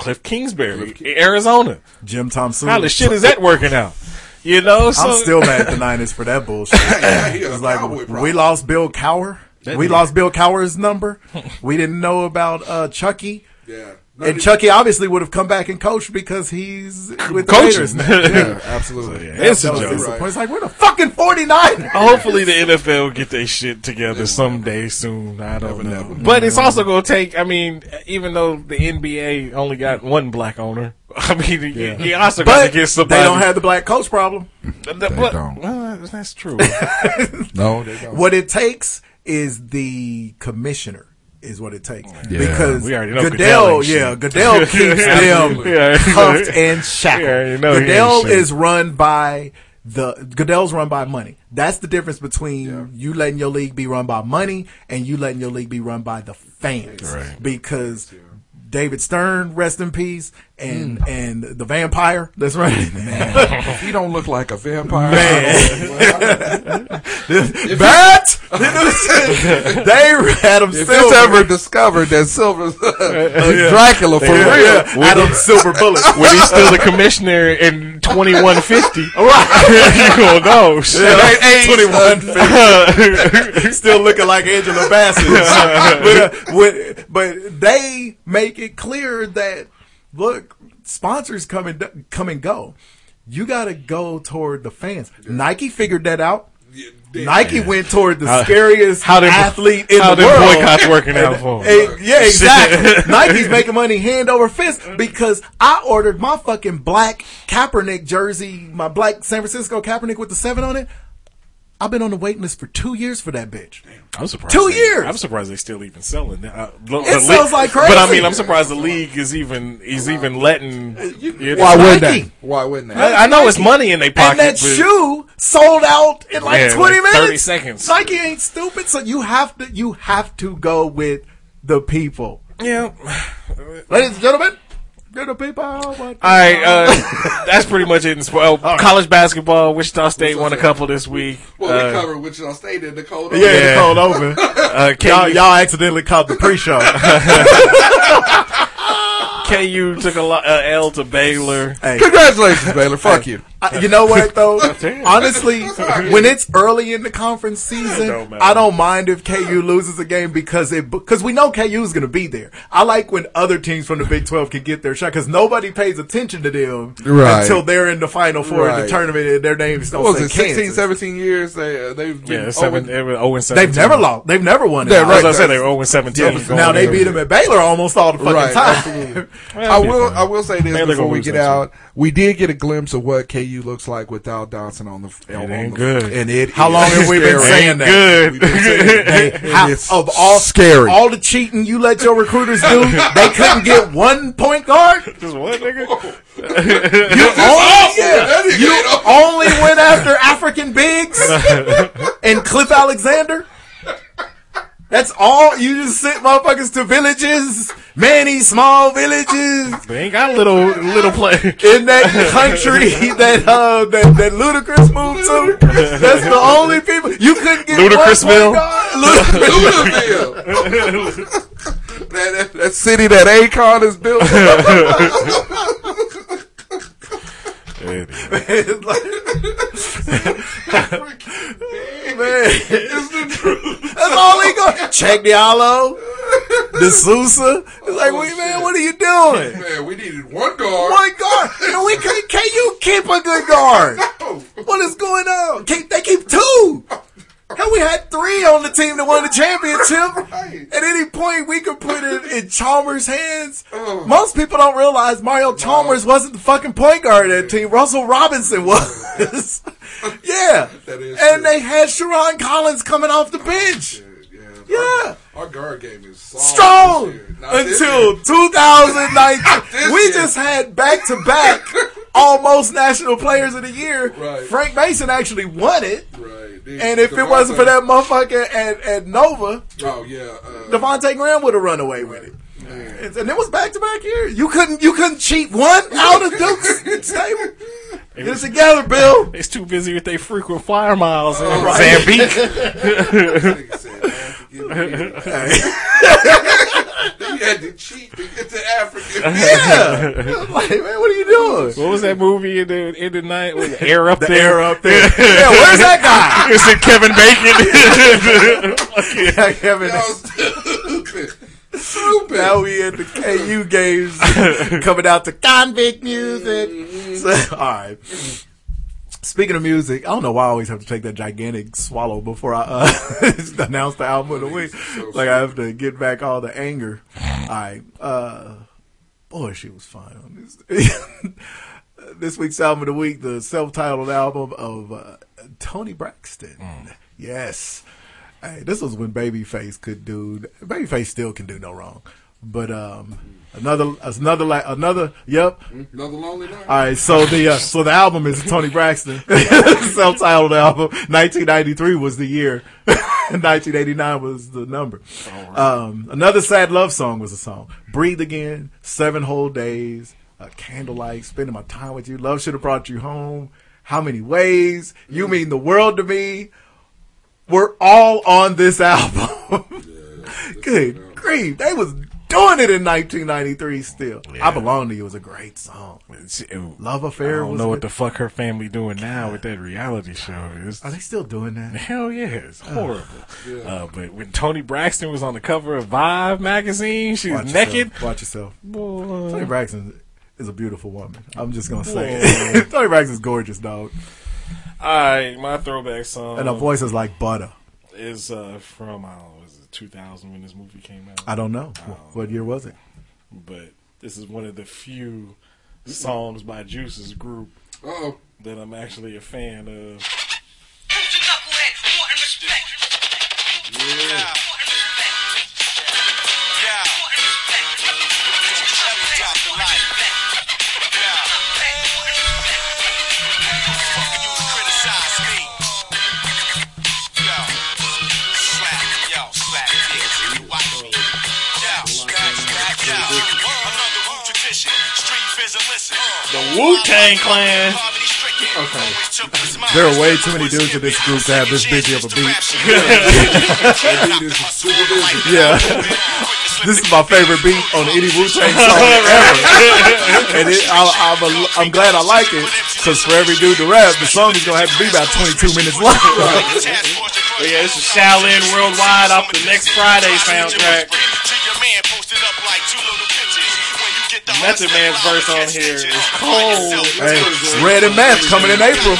Cliff Kingsbury, Arizona. Jim Thompson. How the shit is that working out? You know, so I'm still mad at the Niners for that bullshit. it's like we lost Bill Cowher. That we nigga- lost Bill Cowher's number. we didn't know about uh, Chucky. Yeah. And Chucky obviously would have come back and coached because he's with the Coaching. Raiders now. Yeah, absolutely. Yeah, it's a joke. disappointing. It's like we're the fucking 49. Hopefully the NFL get their shit together someday soon. I don't know, but it's also going to take. I mean, even though the NBA only got one black owner, I mean, you, you also got But to get somebody. they don't have the black coach problem. They but- don't. well, that's true. No, they don't. What it takes is the commissioner. Is what it takes Yeah. because We already know Goodell, Goodell yeah, shit. Goodell keeps them Absolutely. Yeah. cuffed and We already shackled. know he Goodell is run by the Goodell's run by money. That's the difference between you letting your league be run by money and you letting your league be run by the fans. Right. Because David Stern, rest in peace, and and the vampire that's running. If he don't look like a vampire, Bat! they had him If silver. ever discovered that Silver's Dracula for Yeah, real, yeah. Adam Silver Bullet. when he's still the commissioner in twenty one fifty, you gonna know. Shit. Twenty one still looking like Angela Bassett. but, uh, when, but they make it clear that look, sponsors come and come and go. You got to go toward the fans. Nike figured that out. Nike went toward the How- scariest how them- athlete in how the them world. boycotts working out for 'em. Yeah, exactly. Nike's making money hand over fist because I ordered my fucking black Kaepernick jersey, my black San Francisco Kaepernick with the seven on it. I've been on the waiting list for two years for that bitch. I'm surprised. Two they- years. I'm surprised they still even selling. that. Uh, the- It the sells league- like But I mean, I'm surprised the league is even is even letting. you know. why wouldn't Nike. they? Why wouldn't they? I, I know it's money in their pocket. and that but- shoe sold out in like Yeah, 20 like minutes. 30 seconds. Nike ain't stupid, so you have to you have to go with the people. Yeah. Ladies and gentlemen, you're the people. All right, uh, that's pretty much it. In sport. Oh, college basketball, Wichita State won a couple this week. Well, Uh, we covered Wichita State in the cold. Yeah, Yeah. the cold open. uh, y'all, KU, y'all accidentally caught the pre-show. KU took a lo- uh, L to Baylor. hey, Congratulations, Baylor. Fuck you. I- you know what though? Honestly, when it's early in the conference season, don't. I don't mind if KU loses a game because it because we know KU is going to be there. I like when other teams from the Big Twelve can get their shot because nobody pays attention to them Right. until they're in the Final Four in the tournament and their names don't What was say it 16, 17 years? They, uh, they've been Yeah, seven. over- They were 0 and 17. They've never lost. They've never won it. Yeah, I was right. gonna say they were 0 and 17. Yeah, now they beat them at Baylor almost all the fucking Right, time. I it'll be will. fine. I will say this Baylor before we get next out. We did get a glimpse of what KU looks like without Dotson on the. on ain't the- good. And it. How long have we been scary. saying that? Good. Saying that. How- It's of all scary. all the cheating you let your recruiters do, they couldn't get one point guard. Just what, nigga? You only, yeah, you only went after African bigs and Cliff Alexander. That's all. You just sent motherfuckers to villages, many small villages They ain't got a little little play. in that country that uh, that that Ludacris moved to. That's the only people you couldn't get. Ludacrisville? Ludacrisville. that, that, that city that Akon is built. It's like- Man, it's the truth. That's all he got. Cheick Diallo, the Sousa. It's like, oh, wait, man, what are you doing? Man, we needed one guard. One guard. And we can, can you keep a good guard? What is going on? Keep, they keep two. Hell, we had three on the team that won the championship. At any point, we could put it in Chalmers' hands. Most people don't realize Mario Chalmers wasn't the fucking point guard of that team. Russell Robinson was. yeah. And true. they had Sherron Collins coming off the bench. Yeah. Our guard game is Strong this year. Not this until year. 2019. This we just had back to back almost national players of the year. Right. Frank Mason actually won it. Right. And if it wasn't for that motherfucker at, at Nova, Oh yeah. Uh, Devontae Graham would have run away with it. And, and it was back to back years. You couldn't you couldn't cheat one out of Duke's stable. Get it together, Bill. It's too busy with their frequent flyer miles in Right. Zambique. had to cheat to get to Africa. Yeah. like, man, what are you doing? What was that movie in the in the night? Was the air up The there? air up there. Yeah, where's that guy? Is it Kevin Bacon? yeah, Kevin. Y'all stupid. Stupid. Now we in the KU games coming out to convict music. Mm-hmm. So, all right. Speaking of music, I don't know why I always have to take that gigantic swallow before I uh, announce the album of the week. Like I have to get back all the anger. All right. Uh, boy, she was fine on this. this week's album of the week, the self-titled album of uh, Toni Braxton. Yes. Hey, this was when Babyface could do. Babyface still can do no wrong, but um, another, another, like another. Yep. Another lonely night. All right, so the uh, so the album is Toni Braxton, self-titled album. 1993 was the year. 1989 was the number. Um, another sad love song was a song. Breathe again. Seven whole days. Uh, candlelight. Spending my time with you. Love should have brought you home. How many ways? You mean the world to me. We're all on this album. Good grief. They was doing it in 1993 still. I Belong to You was a great song. Love Affair I don't know what the fuck her family doing now with that reality show. It's, Are they still doing that? Hell yeah, it's horrible. Yeah. Uh, but when Toni Braxton was on the cover of Vibe magazine, she was Watch naked. Yourself. Watch yourself. Boy. Toni Braxton is a beautiful woman. I'm just gonna say Boy. it. Toni Braxton's gorgeous, dog. All right, my throwback song. And her voice is like butter. is uh, from I don't know, was it 2000 when this movie came out? I don't know. Um, what year was it? but this is one of the few songs by Juice's group Uh-oh. that I'm actually a fan of. The Wu Tang Clan. Okay. There are way too many dudes in this group to have this busy of a beat. yeah. This is my favorite beat on any Wu Tang song ever. and it, I, I'm, a, I'm glad I like it because for every dude to rap, the song is going to have to be about 22 minutes long. Yeah, this is Shaolin Worldwide off the next Friday soundtrack. Method Man's verse on here is cold. Hey, Red and Meth coming in April.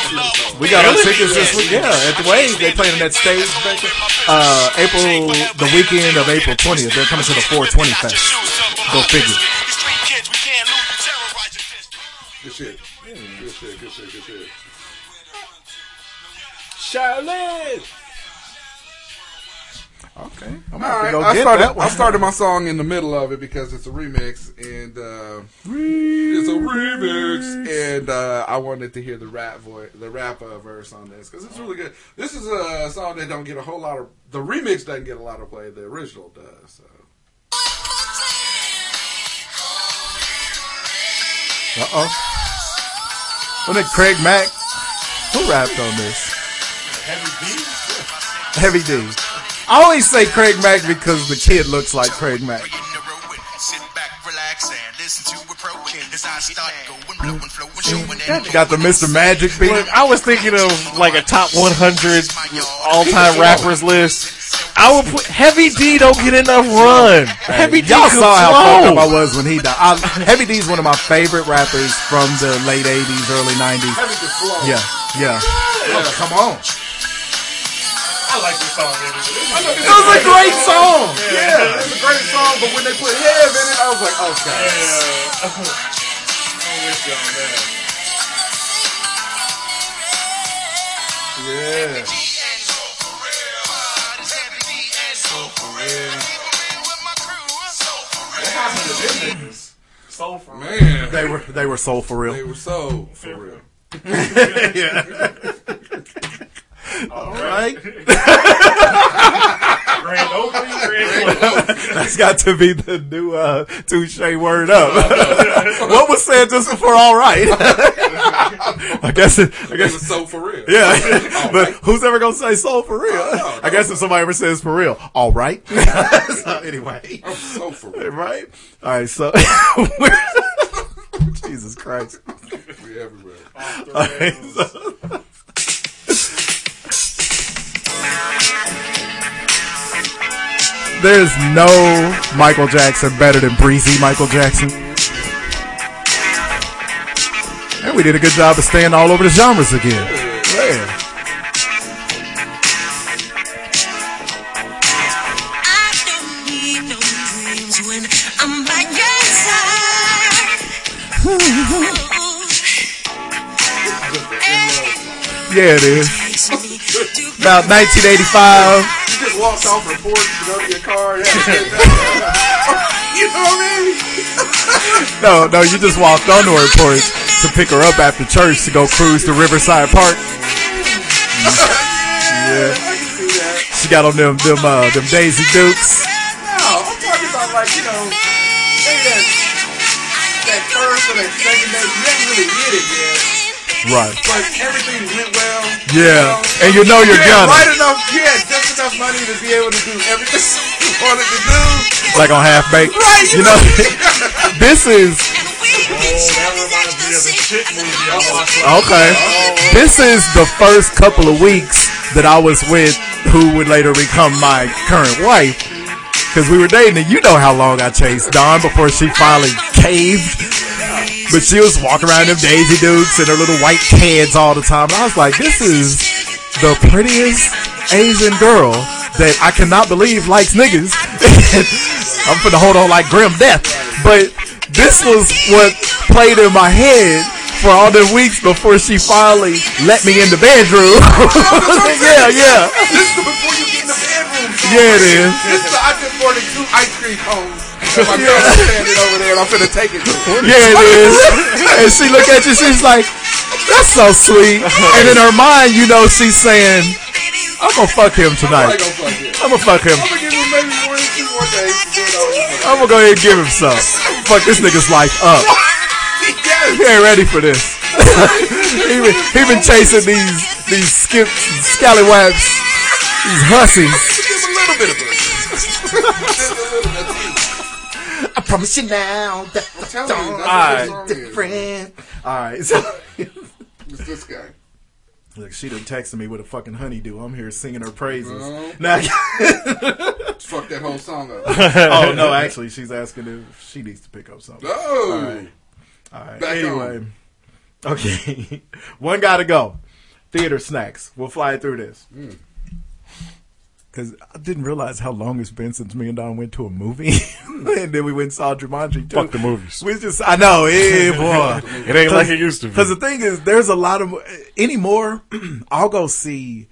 We got our tickets this week. Yeah, at the Wave. They playing in that stage. back. Uh, April, the weekend of April 20th. They're coming to the 420 Fest. Go figure. Good shit. Good shit. Good shit. Good shit. Shaolin. Okay. I'm All right, go I get started. that one. I started my song in the middle of it because it's a remix, and uh, it's a remix, and uh, I wanted to hear the rap voice, the rap uh, verse on this because it's really good. This is a song that don't get a whole lot of. The remix doesn't get a lot of play. The original does. So. Uh oh. Wasn't it Craig Mack? Who rapped on this? Heavy D. I always say Craig Mack because the kid looks like Craig Mack. Got the Mr. Magic beat. Look, I was thinking of like a top 100 all-time rappers list. I would put Heavy D. Don't get enough run. Heavy D. Y'all could saw how fucked up I was when he died. I, Heavy D is one of my favorite rappers from the late 80s, early 90s. Heavy can flow. Yeah, yeah. Yeah, come on. I like this song. It was a great song. Yeah, it's a great song, but when they put Hev in it, I was like, okay. Yeah. Soul for Man, They were they were soul for real. they were so for real. yeah. All right. Grand opening, grand That's got to be the new uh, touche word up. what was said just before all right? I guess it, I guess it's so for real. Yeah, but who's ever gonna say so for real? I guess if somebody ever says for real, all right. so anyway, I'm so for real. right? All right, so Jesus Christ. We everywhere. All right, so- There's no Michael Jackson better than Breezy Michael Jackson. And we did a good job of staying all over the genres again. Yeah. I'm by your side. Yeah, it is. About 1985. You just walked off the porch to go to your car. Yeah. you know what I mean? No, no, you just walked onto her porch to pick her up after church to go cruise to Riverside Park. Yeah. She got on them them uh, them Daisy Dukes. No, I'm talking about like you know, maybe that that first or that second day. You ain't really get it yet, Right. but everything went well. Yeah. And you know you're yeah, gonna. right enough. Yeah, just enough money to be able to do everything you wanted to do. Like on half baked. Right, You know, this is okay. This is the first couple of weeks that I was with who would later become my current wife. Because we were dating, and you know how long I chased Dawn before she finally caved. But she was walking around them Daisy Dukes and her little white kids all the time. And I was like, this is the prettiest Asian girl that I cannot believe likes niggas. I'm finna hold on like grim death. But this was what played in my head for all the weeks before she finally let me in the bedroom. yeah, yeah. This is before you get in the bedroom. Yeah, it is. This is I just ordered two ice cream cones. And my girl standing over there, and I'm finna take it. Yeah, it is. And she look at you, she's like, that's so sweet. And in her mind, you know, she's saying, I'm gonna fuck him tonight. I'm gonna fuck him. I'm gonna fuck him. I'm give him maybe one or two more days. to do it over. I'm gonna go ahead and give him some. Fuck this nigga's life up. He ain't ready for this. he, been, he been chasing these these skip scallywags, these hussies. Give him a little bit of it. promise you now that I'm you, that's Alright. what this song is. different. All right, so It's this guy. look, she done texted me with a fucking honeydew. I'm here singing her praises. No. Now, Fuck that whole song up. oh no, actually, she's asking if she needs to pick up something. Oh. All right. All right. Back anyway, on. okay, one got to go. Theater snacks. We'll fly through this. Mm. Because I didn't realize how long it's been since me and Dawn went to a movie, and then we went and saw Jumanji too. Fuck the movies. We just, I know, eh, boy. It ain't like it used to be. Because the thing is, there's a lot of anymore. I'll go see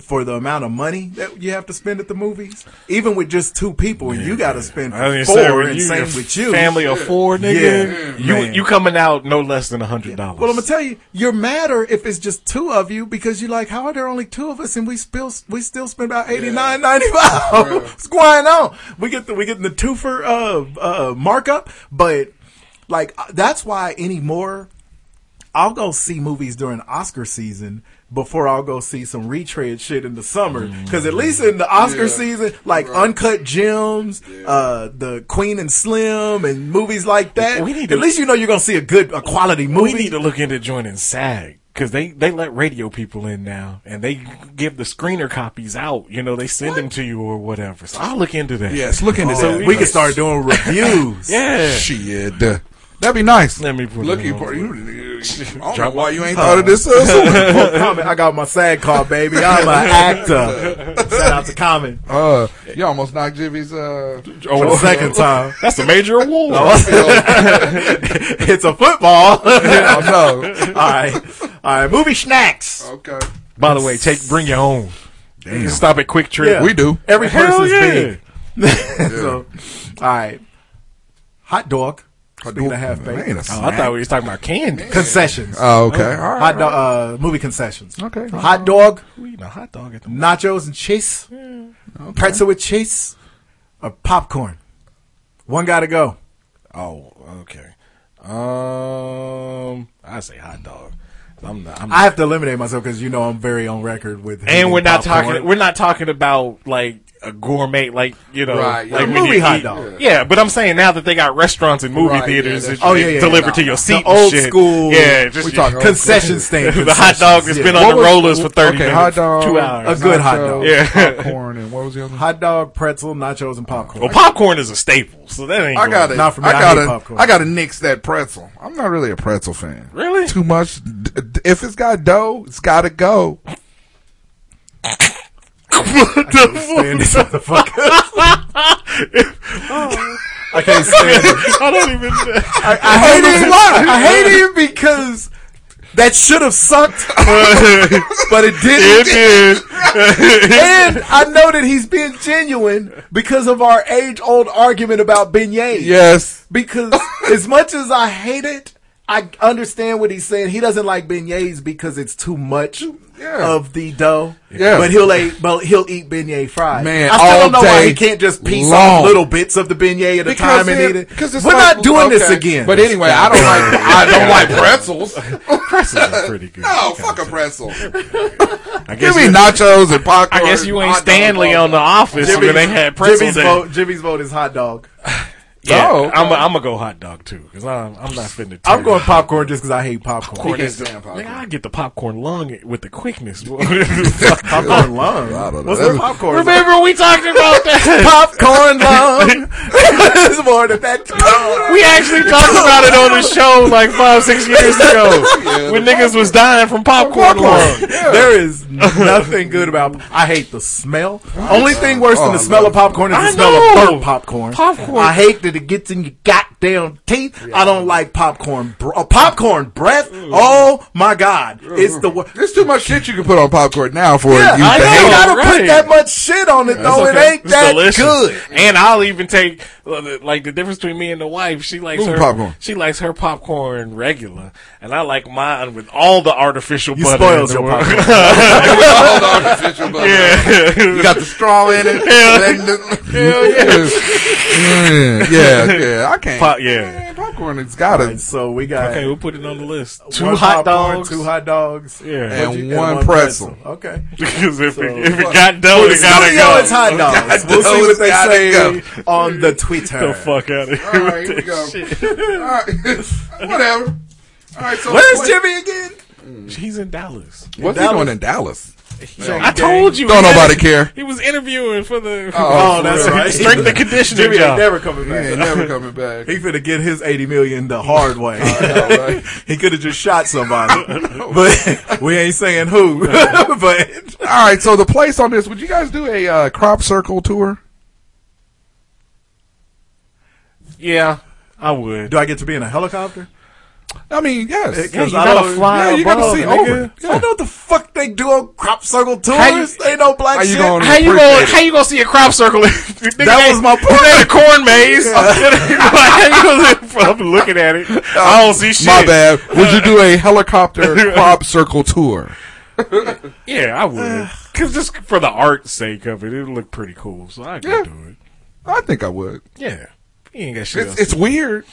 for the amount of money that you have to spend at the movies, even with just two people, and you got to spend I four, say, and you same with you. family of four, nigga. Yeah, you you coming out no less than a hundred dollars. Well, I'm gonna tell you, you're madder if it's just two of you because you're like, how are there only two of us and we still we still spend about eighty nine ninety five? What's going on? We get the we get the two for uh uh markup, but like uh, that's why anymore. I'll go see movies during Oscar season before I'll go see some retread shit in the summer. Cause at least in the Oscar Yeah. season, like Uncut Gems, uh, the Queen and Slim and movies like that, We need at least you know you're gonna see a good, a quality movie. we need to look into joining SAG because they they let radio people in now and they give the screener copies out. You know, they send them to you or whatever. So I'll look into that. Yes, look into So that. we can start doing reviews. Yeah. Shit. That'd be nice. Let me put Looking it on. for you. I don't know why my- you ain't thought of this uh. Well, Common, I got my SAG card, baby. I'm an actor. Shout out to Common. Uh, you almost knocked Jimmy's uh, For the second time. That's a major award. it's a football. I know. All right. All right. Movie snacks. Okay. By the way, take bring your own. Stop at QuikTrip. Yeah. We do. Every Hell person's yeah. big. so, all right. Hot dog. Speaking dog. of half baked. Man, a Oh, I thought we were talking about candy. Concessions. Oh, okay. All right. Hot dog, uh, movie concessions. Okay. Hot dog, We eating a hot dog at the nachos and cheese, pretzel with cheese, or popcorn? One got to go. Oh, okay. Um, I say hot dog. I'm not. I'm I have to eliminate myself because you know I'm very on record with. hating and we're not popcorn. talking. We're not talking about like a gourmet, like you know, Right, yeah. like when movie you hot eat- dog. Yeah, but I'm saying now that they got restaurants and movie Right, theaters, yeah, that Oh, yeah, yeah, deliver yeah. to your The seat, and old shit. school- yeah, just we old concession stand. the hot dog has been yeah. on What the was- rollers for thirty okay, minutes, hot dog, two hours. A good hot dog. Yeah. popcorn, and what was the other? Hot dog, pretzel, nachos, and popcorn. Well, popcorn is a staple, so that ain't. I got to. Not for me, I got to. popcorn. I got to nix that pretzel. I'm not really a pretzel fan. Really? Too much. If it's got dough, it's got to go. Stand this motherfucker. I can't stand it. I don't even. I, I hate it. I hate it because that should have sucked, but it didn't. It did. and I know that he's being genuine because of our age-old argument about beignets. Yes. Because as much as I hate it, I understand what he's saying. He doesn't like beignets because it's too much Yeah. of the dough. Yeah. But he'll eat, but he'll eat beignet fries. Man, I still all don't know why he can't just piece long. off little bits of the beignet at a time and eat it. It's We're like- not doing this again. But anyway, I don't like. I don't like pretzels. Pretzels are pretty good. No, fuck a pretzel. I Give guess me you- nachos and popcorn. I guess you ain't Stanley on The. Office Jimmy's- when they had pretzels. Jimmy's there. vote, Jimmy's vote is hot dog. Yeah, Oh, okay. I'm I'm gonna go hot dog too because I'm I'm not finna. I'm going popcorn just because I hate popcorn. Popcorn can't is the, stand popcorn. Nigga, I get the popcorn lung with the quickness. popcorn lung. I don't know. What's the popcorn? Remember we talked about that? popcorn lung. it's more than that. We actually talked about it on the show like five six years ago when niggas was dying from popcorn lung. There is nothing good about. I hate the smell. Only thing worse than Oh, the smell of popcorn is I the smell know. of burnt popcorn. Popcorn. I hate that it gets in your goddamn teeth. I don't like popcorn. Br- uh, popcorn breath. Oh my god, it's the worst. There's too much shit you can put on popcorn now for Yeah, you I to know. hate You gotta right. put that much shit on it though. That's It ain't It's that delicious. good. And I'll even take uh, like the difference between me and the wife. She likes Ooh, her popcorn. She likes her popcorn regular, and I like mine with all the artificial You butter. spoiled in the your world. All the artificial butter. yeah. You got the straw in it. and then the- yeah, yeah, yeah. I can't. Pop- yeah. Man, popcorn has got Alright, it. so we got Okay, we'll put it on the list. Two one hot popcorn, dogs. two hot dogs, Yeah. And What'd you- one pretzel. Okay. because if, So- it, if it got dough, For it gotta studio, go. it's hot dogs. Got We'll see what they say go. on the Twitter. the fuck out of here. All right, here we go. shit. All right, whatever. All right, so Where's Jimmy again? He's in Dallas. What's Dallas? he doing in Dallas? I told you. Don't nobody care. He was interviewing for the Oh, for that's real. right. strength and conditioning Jimmy job. ain't never coming He back. ain't never coming back. He finna get his eighty million the hard way. know, right? he could have just shot somebody, but we ain't saying who. but All right, so the place on this, would you guys do a uh, crop circle tour? Yeah, I would. do I get to be in a helicopter? I mean, yes. Because Yeah, you I gotta fly yeah, you gotta see nigga. over. it. I know what the fuck they do on crop circle tours. How you- Ain't no black How you shit. gonna- How you gonna it. how you gonna see a crop circle? Nigga, That was my point. It ain't a corn maze. how I'm looking at it. I don't see shit. My bad. Would you do a helicopter crop circle tour? Yeah, I would. Cause just for the art sake of it, it would look pretty cool. So I could Yeah. do it. I think I would. Yeah, you ain't got shit It's, else. it's weird.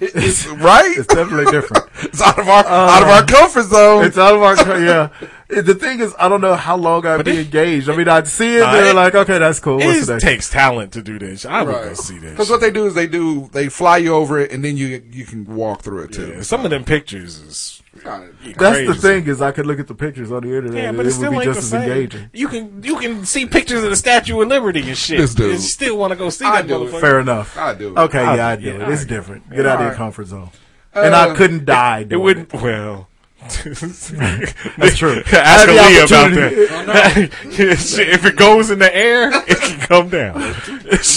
It's right. It's definitely different. It's out of our out of our um, comfort zone. It's out of our yeah. The thing is, I don't know how long I'd be engaged. I mean, I'd see it, Nah, they're it- like, okay, that's cool. it What's is- takes talent to do this. I would go see this. Because what they do is they do they fly you over it and then you you can walk through it too. Yeah, some of them pictures is That's crazy. the thing is, I could look at the pictures on the internet. Yeah, and but it it would be ain't just the as same. engaging. You can you can see pictures of the Statue of Liberty and shit. This dude. You still want to go see I that do it. motherfucker. Fair enough. I do. It. Okay, I- yeah, I do yeah, it. It's agree. different. Get out of your uh, comfort zone. and I uh, couldn't die. It wouldn't. Well, That's true. Ask I had Aaliyah about that. Yeah, shit, if it goes in the air, it can come down.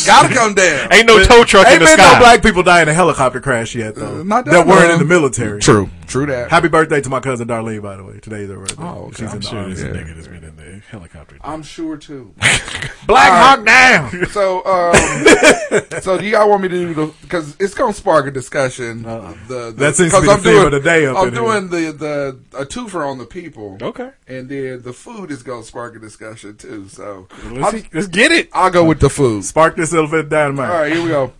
Gotta come down. Ain't no tow truck in the sky. Ain't the been sky. no black people die in a helicopter crash yet, though. not that that weren't in the military. True. True that. Happy birthday to my cousin Darlene, by the way. Today's her birthday. Oh, okay. She's I'm in the sure army. there's a yeah. nigga that's been in the helicopter. I'm sure too. Black All Hawk down. So, um, so do y'all want me to do the because it's gonna spark a discussion. The, the That seems to 'cause be the I'm theme doing, of the day up I'm in here. doing the the a twofer on the people. Okay. and then the food is gonna spark a discussion too. So Let's, I'll, let's get it. I'll go with the food. Spark this elephant dynamite. All right, here we go.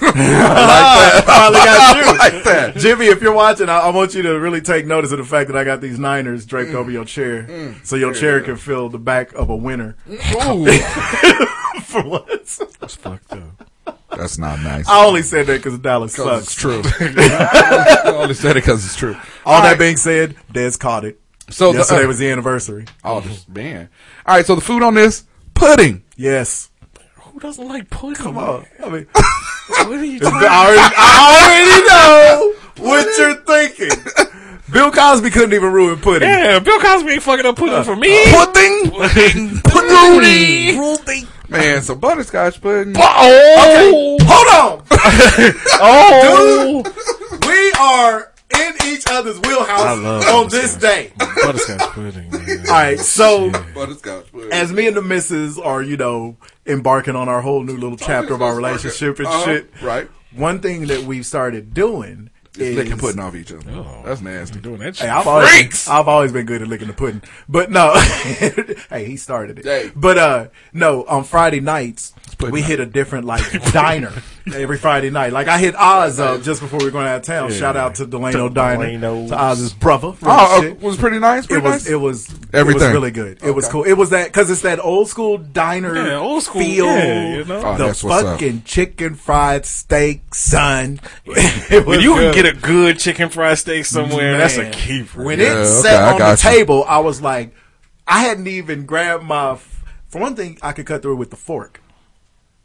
I like that. finally got you. I like that. Jimmy, if you're watching, I, I want you to really take notice of the fact that I got these Niners draped mm. over your chair, mm. so your chair can fill the back of a winner. Mm. Ooh, For once, That's fucked up. that's not nice. I only said that because Dallas 'Cause sucks. it's true. I only said it because it's true. All, All that right. being said, Dez caught it. So the- yesterday uh, was the anniversary. Oh, this man. All right, so the food on this pudding. Yes, Who doesn't like pudding? come on. I mean, What are you talking I already, I already know what you're thinking. Bill Cosby couldn't even ruin pudding. Yeah, Bill Cosby ain't fucking up pudding uh, for me. Uh, pudding. Pudding. Pudding. Pudding. Man, so butterscotch pudding. Oh, Okay. Hold on. oh, Dude, We are in each other's wheelhouse on this day. butterscotch pudding. Man. All right, so Butterscotch pudding. as me and the missus are, you know, embarking on our whole new little chapter of our relationship and Uh-huh, shit, Right. one thing that we've started doing It's is licking pudding off each other. Oh. That's nasty. doing that shit. Hey, I've always, been, I've always been good at licking the pudding, but no. hey, he started it. Hey. But uh, no, on Friday nights pudding we hit a different like diner every Friday night. Like I hit Oz up just before we were going out of town. Yeah. Shout out to Delano Diner, Delano's. to Oz's brother. Oh, uh, was pretty nice. It Pretty was nice. it was it was Everything. really good. It was cool. It was that because it's that old school diner Yeah, old school, feel. yeah, you know? Oh, the that's what's up. fucking chicken fried steak, son. When was you can get a good chicken fried steak somewhere, that's a Man. keeper. When Yeah, it okay, sat I on the you. table, I was like, I hadn't even grabbed my. f- For one thing, I could cut through it with the fork.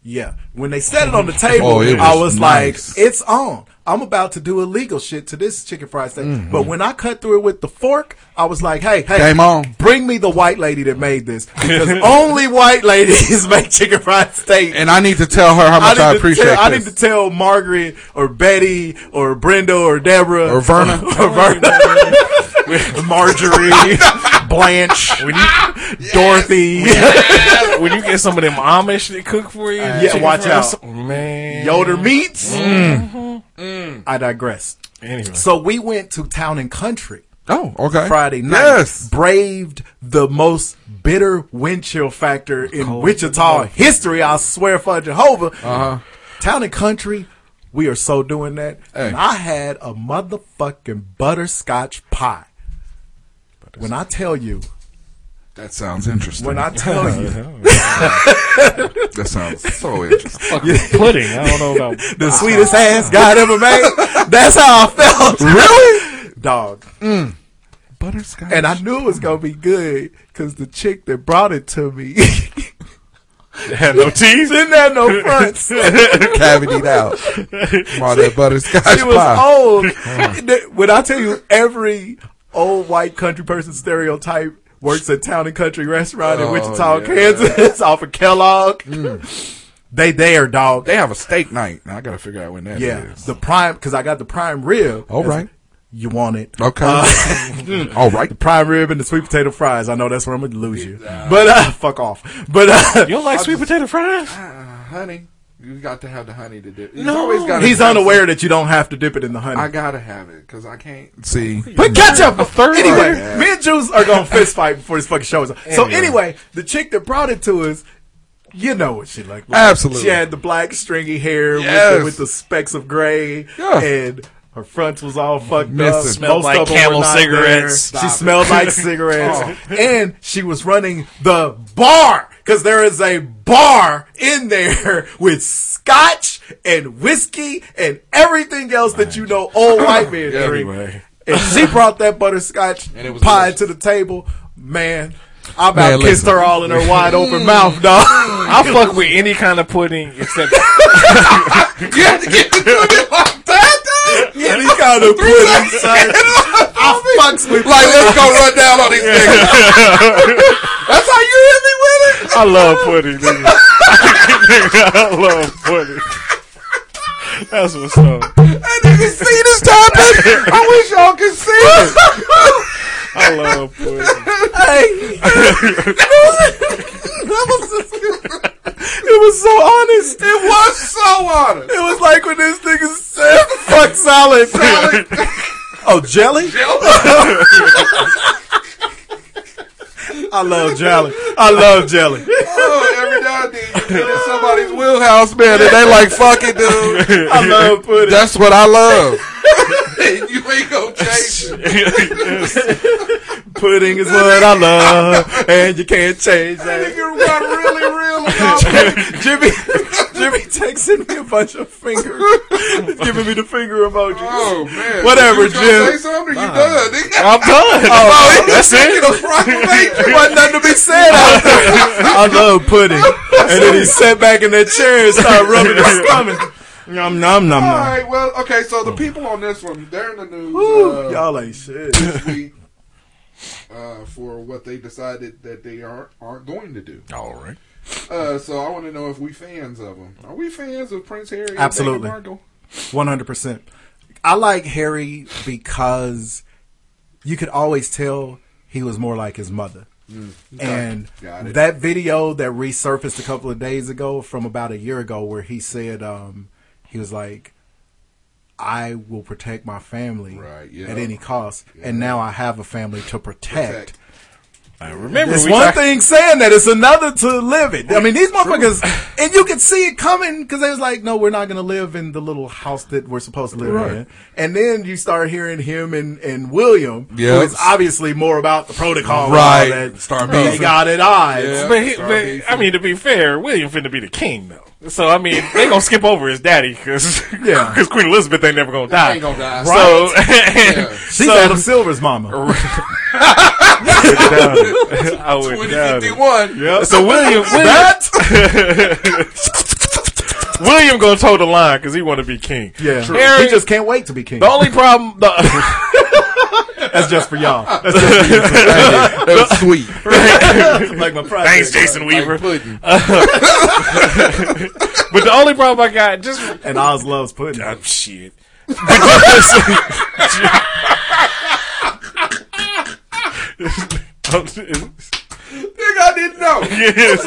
Yeah, when they set it on the table, Oh, I was was nice. like, "It's on." I'm about to do illegal shit to this chicken fried steak. Mm-hmm. But when I cut through it with the fork, I was like, "Hey, hey, Game on. bring me the white lady that made this because only white ladies make chicken fried steak." and I need to tell her how much I, need to appreciate tell, I need to tell Margaret or Betty or Brenda or Deborah Or Verna. or Verna, Marjorie, Blanche, when you Dorothy, when you get some of them Amish that cook for you, Yeah, watch out. steak- man. Yoder meats. Mm. I digress. Anyway, So we went to Town and Country oh, okay. Friday night. Yes. Braved the most bitter wind chill factor in Wichita history. I swear for Jehovah. Uh huh. Town and Country, we are so doing that. Hey. And I had a motherfucking butterscotch pie. When I tell you, That sounds interesting. when I tell you, that sounds so interesting. pudding. I don't know about the sweetest ass God ever made, that's how I felt. Really? Dog. Mm. Butterscotch. And I knew it was going to be good because the chick that brought it to me had no teeth. didn't have no fronts. cavity out. All that butterscotch she was pie. old. when I tell you, every old white country person stereotype works at Town and Country Restaurant in Oh, Wichita, yeah. Kansas, off of Kellogg. They there, dog. They have a steak night. Now I gotta figure out when that is. yeah, the prime because I got the prime rib. All right, You want it? Okay. Uh, All right. the prime rib and the sweet potato fries. I know that's where I'm gonna lose you, but uh, fuck off. But uh, You don't like sweet potato fries? Uh, honey, you got to have the honey to dip. No. always gotta he's have unaware that you don't have to dip it in the honey. I gotta have it because I can't see. Put ketchup. A third Anyway, grader? me and Juice are gonna fist fight before this fucking show is on. So Anyway. anyway, the chick that brought it to us, you know what she looked like. Absolutely. She had the black stringy hair Yes. with, the, with the specks of gray, Yeah. and her front was all fucked up. Missing. Smelled Most like of them were Camel cigarettes. She smelled like cigarettes, oh. and she was running the bar because there is a bar in there with scotch and whiskey and everything else that you know old white men drink. Anyway. And she brought that butterscotch And it was pie delicious. to the table. Man, I about Man, kissed listen. her all in her wide open mm. mouth, dog. Mm. I fuck with any kind of pudding except You have to get to it like that. Any kind of pudding, son. I fucks with Like, let's go run down on these niggas. That's how you hit it. I love pudding, nigga. I love pudding. That's what's up. That nigga see this happen? I wish y'all could see it. I love pudding. Hey, that was just- it was so honest. It was so honest. It was like when this nigga said, "Fuck salad." oh, jelly? jelly. I love jelly. I love jelly. Oh, every now and then you get in somebody's wheelhouse, man, and they like, fuck it, dude. I love pudding. That's what I love. you ain't gonna change it. Pudding is what I love, and you can't change that. Nigga got really real about. Jimmy, Jimmy texting me a bunch of fingers, giving me the finger emoji. Oh, man. Whatever, Jim. Say something? You done, nigga. I'm done. Oh, that's it. There wasn't nothing to be said out there. I love pudding. And then he sat back in that chair and started rubbing his stomach. Nom nom nom All nom. right, well, okay, so the people on this one, they're in the news Woo, uh, y'all ain't shit. this week uh, for what they decided that they aren't, aren't going to do. All right. Uh, so I want to know if we fans of them. Are we fans of Prince Harry? Absolutely. One hundred percent. I like Harry because you could always tell he was more like his mother. Mm, And that video that resurfaced a couple of days ago from about a year ago where he said um, he was like I will protect my family Right, yeah. at any cost and now I have a family to protect. Protect. I remember It's we one talked- thing saying that; it's another to live it. I mean, these motherfuckers, and you could see it coming because they was like, "No, we're not going to live in the little house that we're supposed to live Right. in." And then you start hearing him and, and William, who Yes. is obviously more about the protocol, Right. and all that. Start they got it eyes. Yeah. But, he, but. I mean, to be fair, William finna be the king though. So I mean, they gonna skip over his daddy because Yeah. Queen Elizabeth ain't never gonna die. ain't gonna die. So, Yeah. She's so- Adam Silver's mama. I would doubt it. 2051. Yep. So William, William, William gonna toe the line because he want to be king. Yeah, Harry, he just can't wait to be king. the only problem. The, That's just for y'all. That's just for you. That was sweet. like my project. Thanks, Jason Weaver. Like but the only problem I got just And Oz loves pudding. Ah, shit. Nigga, I didn't know. yes,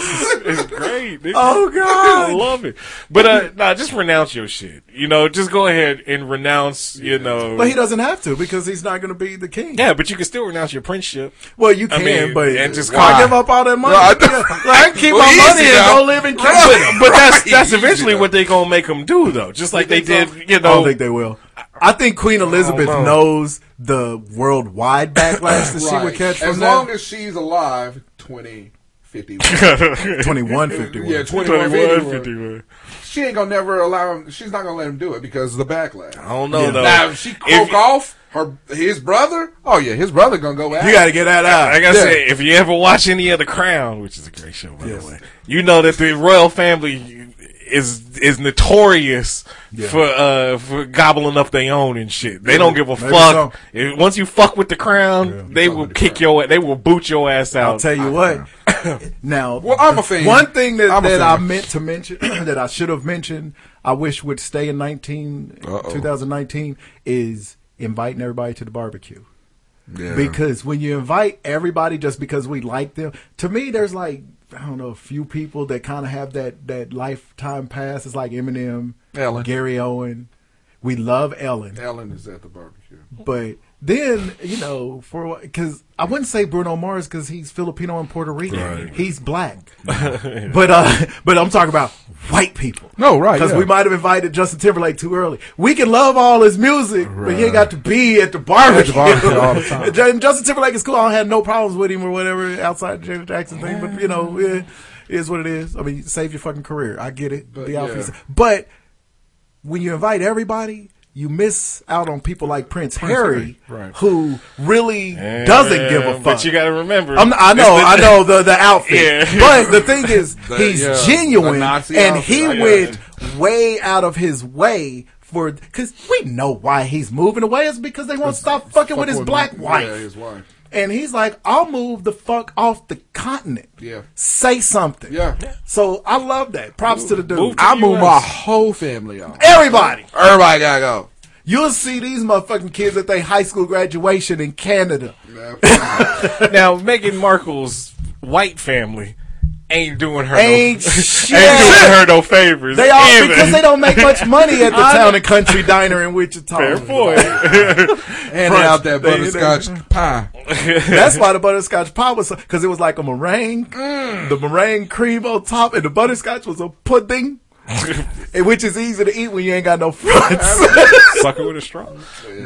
it's great. nigga. Oh, God. I love it. But uh, nah, just renounce your shit. You know, just go ahead and renounce. You know, But he doesn't have to because he's not going to be the king. yeah, but you can still renounce your princeship. Well, you I can, mean, but and just why call- give up all that money? No, I Yeah, like, I can keep Well, my easy money and go live in But, Canada. but that's Right. that's Easy eventually what they're gonna make them do, though. Just like they did, so? you I know. don't think they will. I think Queen Elizabeth know. knows the worldwide backlash that she would catch from As that. long as she's alive, 2051. 2151. Yeah, 21, 2151. 51. She ain't gonna never allow him. She's not gonna let him do it because of the backlash. I don't know though. Now, if she croak If- off her his brother, oh yeah, his brother gonna go out. You got to get that out. Like I Yeah. said, if you ever watch any of The Crown, which is a great show by the way, you know that the royal family is is notorious for uh for gobbling up their own and shit. They don't give a fuck. so. If- once you fuck with the crown, they will kick your they will boot your ass out. I'll tell you what. now, Well, I'm a fan. One thing that, I'm that I meant to mention that I should have mentioned, I wish would stay in 19, Uh-oh. 2019 is inviting everybody to the barbecue. Yeah. Because when you invite everybody just because we like them, to me, there's like I don't know a few people that kind of have that that lifetime pass. It's like Eminem, Ellen. Gary Owen. We love Ellen, Ellen is at the barbecue. but then you know for because I wouldn't say Bruno Mars because he's Filipino and Puerto Rican. He's black, but uh, but I'm talking about white people. No, right, Because yeah. we might have invited Justin Timberlake too early. We can love all his music, but he ain't got to be at the barbecue, barbecue all the time. And Justin Timberlake is cool. I don't have no problems with him or whatever outside the Janet Jackson thing, but you know, it is what it is. I mean, save your fucking career. I get it. But, out yeah. But when you invite everybody, you miss out on people like Prince, Harry, Harry, right. who really doesn't give a fuck. But you got to remember, I'm, I know, the- I know the the outfit, Yeah. but the thing is, The- he's yeah, genuine, and outfit, he I went way out of his way for because we know why he's moving away is because they won't stop fucking with Fuck his black yeah, wife. his wife. And he's like, I'll move the fuck off the continent. Yeah. Say something. Yeah. So I love that. Props to the dude. Move to I the moved US. my whole family out. Everybody. Everybody gotta go. You'll see these motherfucking kids at their high school graduation in Canada. now Meghan Markle's white family ain't doing her Ain't no, shit. ain't doing her no favors. They all either. because they don't make much money at the town and country diner in Wichita. Fair point. And they out that They- butterscotch pie. That's why the butterscotch pie was because it was like a meringue, mm. the meringue cream on top, and the butterscotch was a pudding, which is easy to eat when you ain't got no fronts. Suck it with a straw.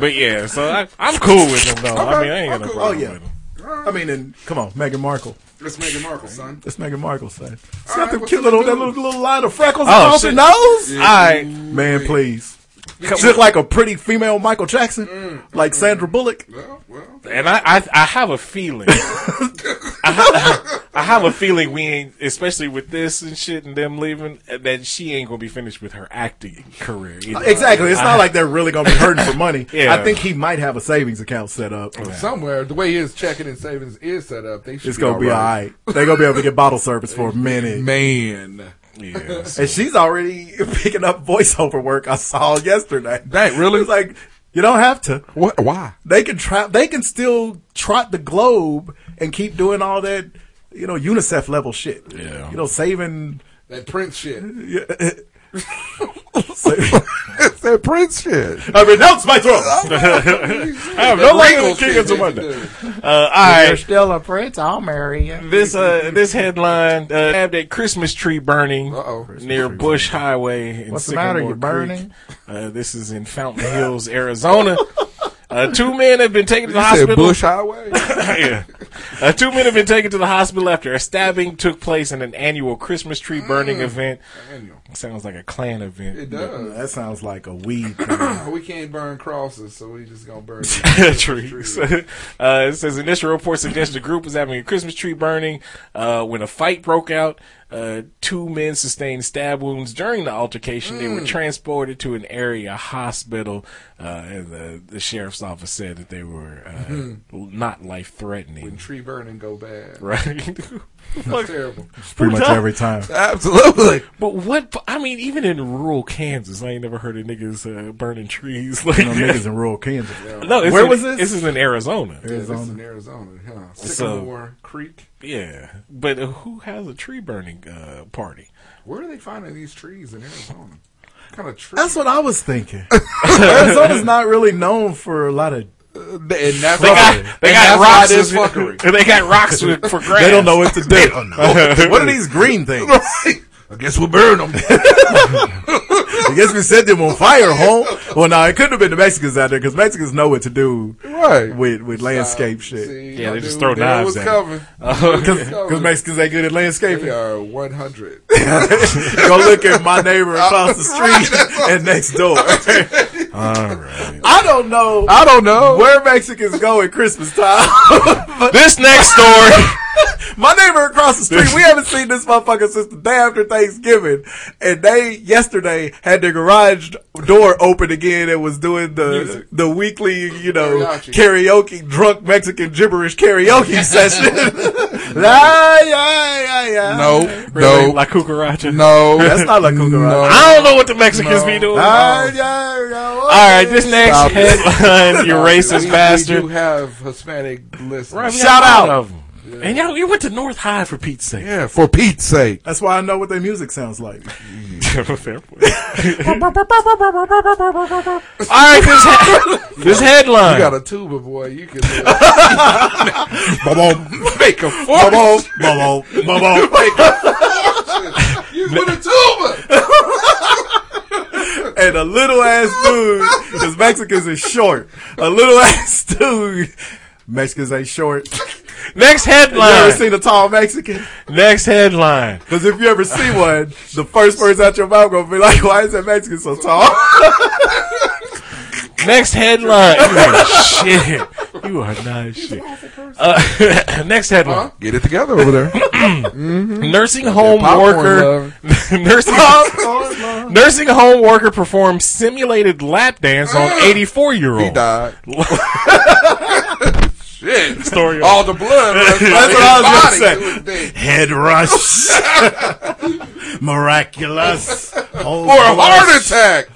But yeah, so I, I'm cool with them though. I mean, I ain't got no Oh problem yeah. with them. I mean, and come on, Meghan Markle. Let's make it Markle, son. It's Meghan Markle son. She's All got right, them cute little, that little, little line of freckles Oh, across her shit. nose. All right. Man, please. She look like a pretty female Michael Jackson, mm. like mm. Sandra Bullock. Well, And I, I, I have a feeling. I, ha- I have a feeling we ain't, especially with this and shit and them leaving, that she ain't gonna be finished with her acting career. either. Exactly. It's I- not like they're really going to be hurting for money. Yeah. I think he might have a savings account set up. Somewhere, the way his checking and savings is set up, they should It's going to be all right. They're going to be able to get bottle service for a minute. Man. Yeah. And she's already picking up voiceover work I saw yesterday. That really? It's like, you don't have to. What? Why? They can try, they can still trot the globe and keep doing all that, you know, UNICEF level shit. Yeah. You know, saving. That Prince shit. it's that Prince shit. I renounce my throne. I have no language king of Monday. Uh, all right. still a prince, I'll marry you. This uh this headline uh, had a Christmas tree burning Uh-oh. near Bush Highway in What's the matter? Sycamore You burning? Uh, this is in Fountain Hills, Arizona. Uh, two men have been taken to the You hospital. said Bush Highway? yeah. Uh, two men have been taken to the hospital after a stabbing took place in an annual Christmas tree burning event. Annual. Sounds like a Klan event. It does. That sounds like a weed we can't burn crosses, so we just gonna burn trees. uh, it says initial reports suggest the group was having a Christmas tree burning uh, when a fight broke out. Uh, two men sustained stab wounds during the altercation. They were Mm. transported to an area hospital, uh, and the, the sheriff's office said that they were uh, Mhm. not life threatening. When tree burning go bad. Right. That's terrible. Pretty much every time. Absolutely. But what? I mean, even in rural Kansas, I ain't never heard of niggas uh, burning trees like You know, niggas in rural Kansas. No, it's Where in- was this? This is in Arizona. Yeah, this is in Arizona, huh? So- Sycamore Creek. Yeah, but uh, who has a tree burning uh, party? Where are they finding these trees in Arizona? What kind of trees? That's what I was thinking. Arizona's not really known for a lot of. And that's They why- got they and got that's rocks this with- fuckery. They got rocks with, for grass. They don't know what to do. what are these green things? I guess we'll burn them. I guess we set them on fire, home. Well, no, it couldn't have been the Mexicans out there because Mexicans know what to do Right. with with landscape shit. See, Yeah, I they just throw knives was at coming. Uh, because Mexicans ain't good at landscaping. They are 100. Go look at my neighbor across the street and next door. All right. I don't know. I don't know. where Mexicans go at Christmas time. This next story. my neighbor across the street, we haven't seen this motherfucker since the day after Thanksgiving, and they yesterday had their garage door open again and was doing the Music. the weekly, you know, Mariachi. karaoke, drunk Mexican gibberish karaoke session. La. No, Really? no, La Cucaracha. no. That's not La Cucaracha. No. I don't know what the Mexicans be doing. Yeah, yeah, All right, this next Stop it. headline, you racist we, bastard. We do have Hispanic listeners. Right, Shout got a lot out. of 'em. And y'all, you went to North High for Pete's sake. Yeah, for Pete's sake. That's why I know what their music sounds like. Fair point. All right, this, he- this headline. You got a tuba, boy. You can make a Bubble, fortune. bubble, bubble. You put a tuba. and a little ass dude, because Mexicans is short. A little ass dude. Mexicans ain't short. Next headline. You ever seen a tall Mexican? Next headline. Because if you ever see one, the first words out your mouth gonna be like, "Why is that Mexican so tall?" Next headline. You are shit. You are not shit. Uh, next headline. Get it together over there. Nursing home worker. nursing, nursing home worker performed simulated lap dance on 84 year old. He died. Shit. Story All the blood. That's what I was body to dick. Head rush, miraculous, Or a heart attack.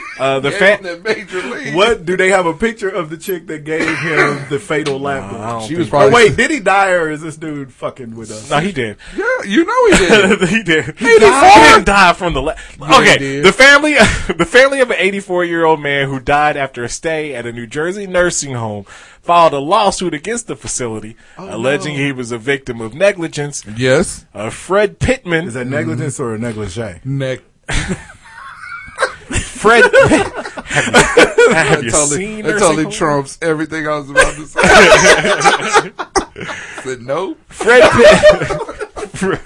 Uh, the Gave fa- him that major league. What do they have a picture of the chick that gave him the fatal lap I dance? She was probably- Oh, wait, did he die or is this dude fucking with us? No, he did. Yeah, you know he did. he did. He, died? didn't die from the. La- Yeah, okay, the family, the family of an 84 year old man who died after a stay at a New Jersey nursing home filed a lawsuit against the facility, alleging he was a victim of negligence. yes. Uh, Fred Pittman, Is that negligence or a negligee? Neck. Fred, have you, have you That totally, seen that totally home? trumps everything I was about to say. Said no. Fred Pitt,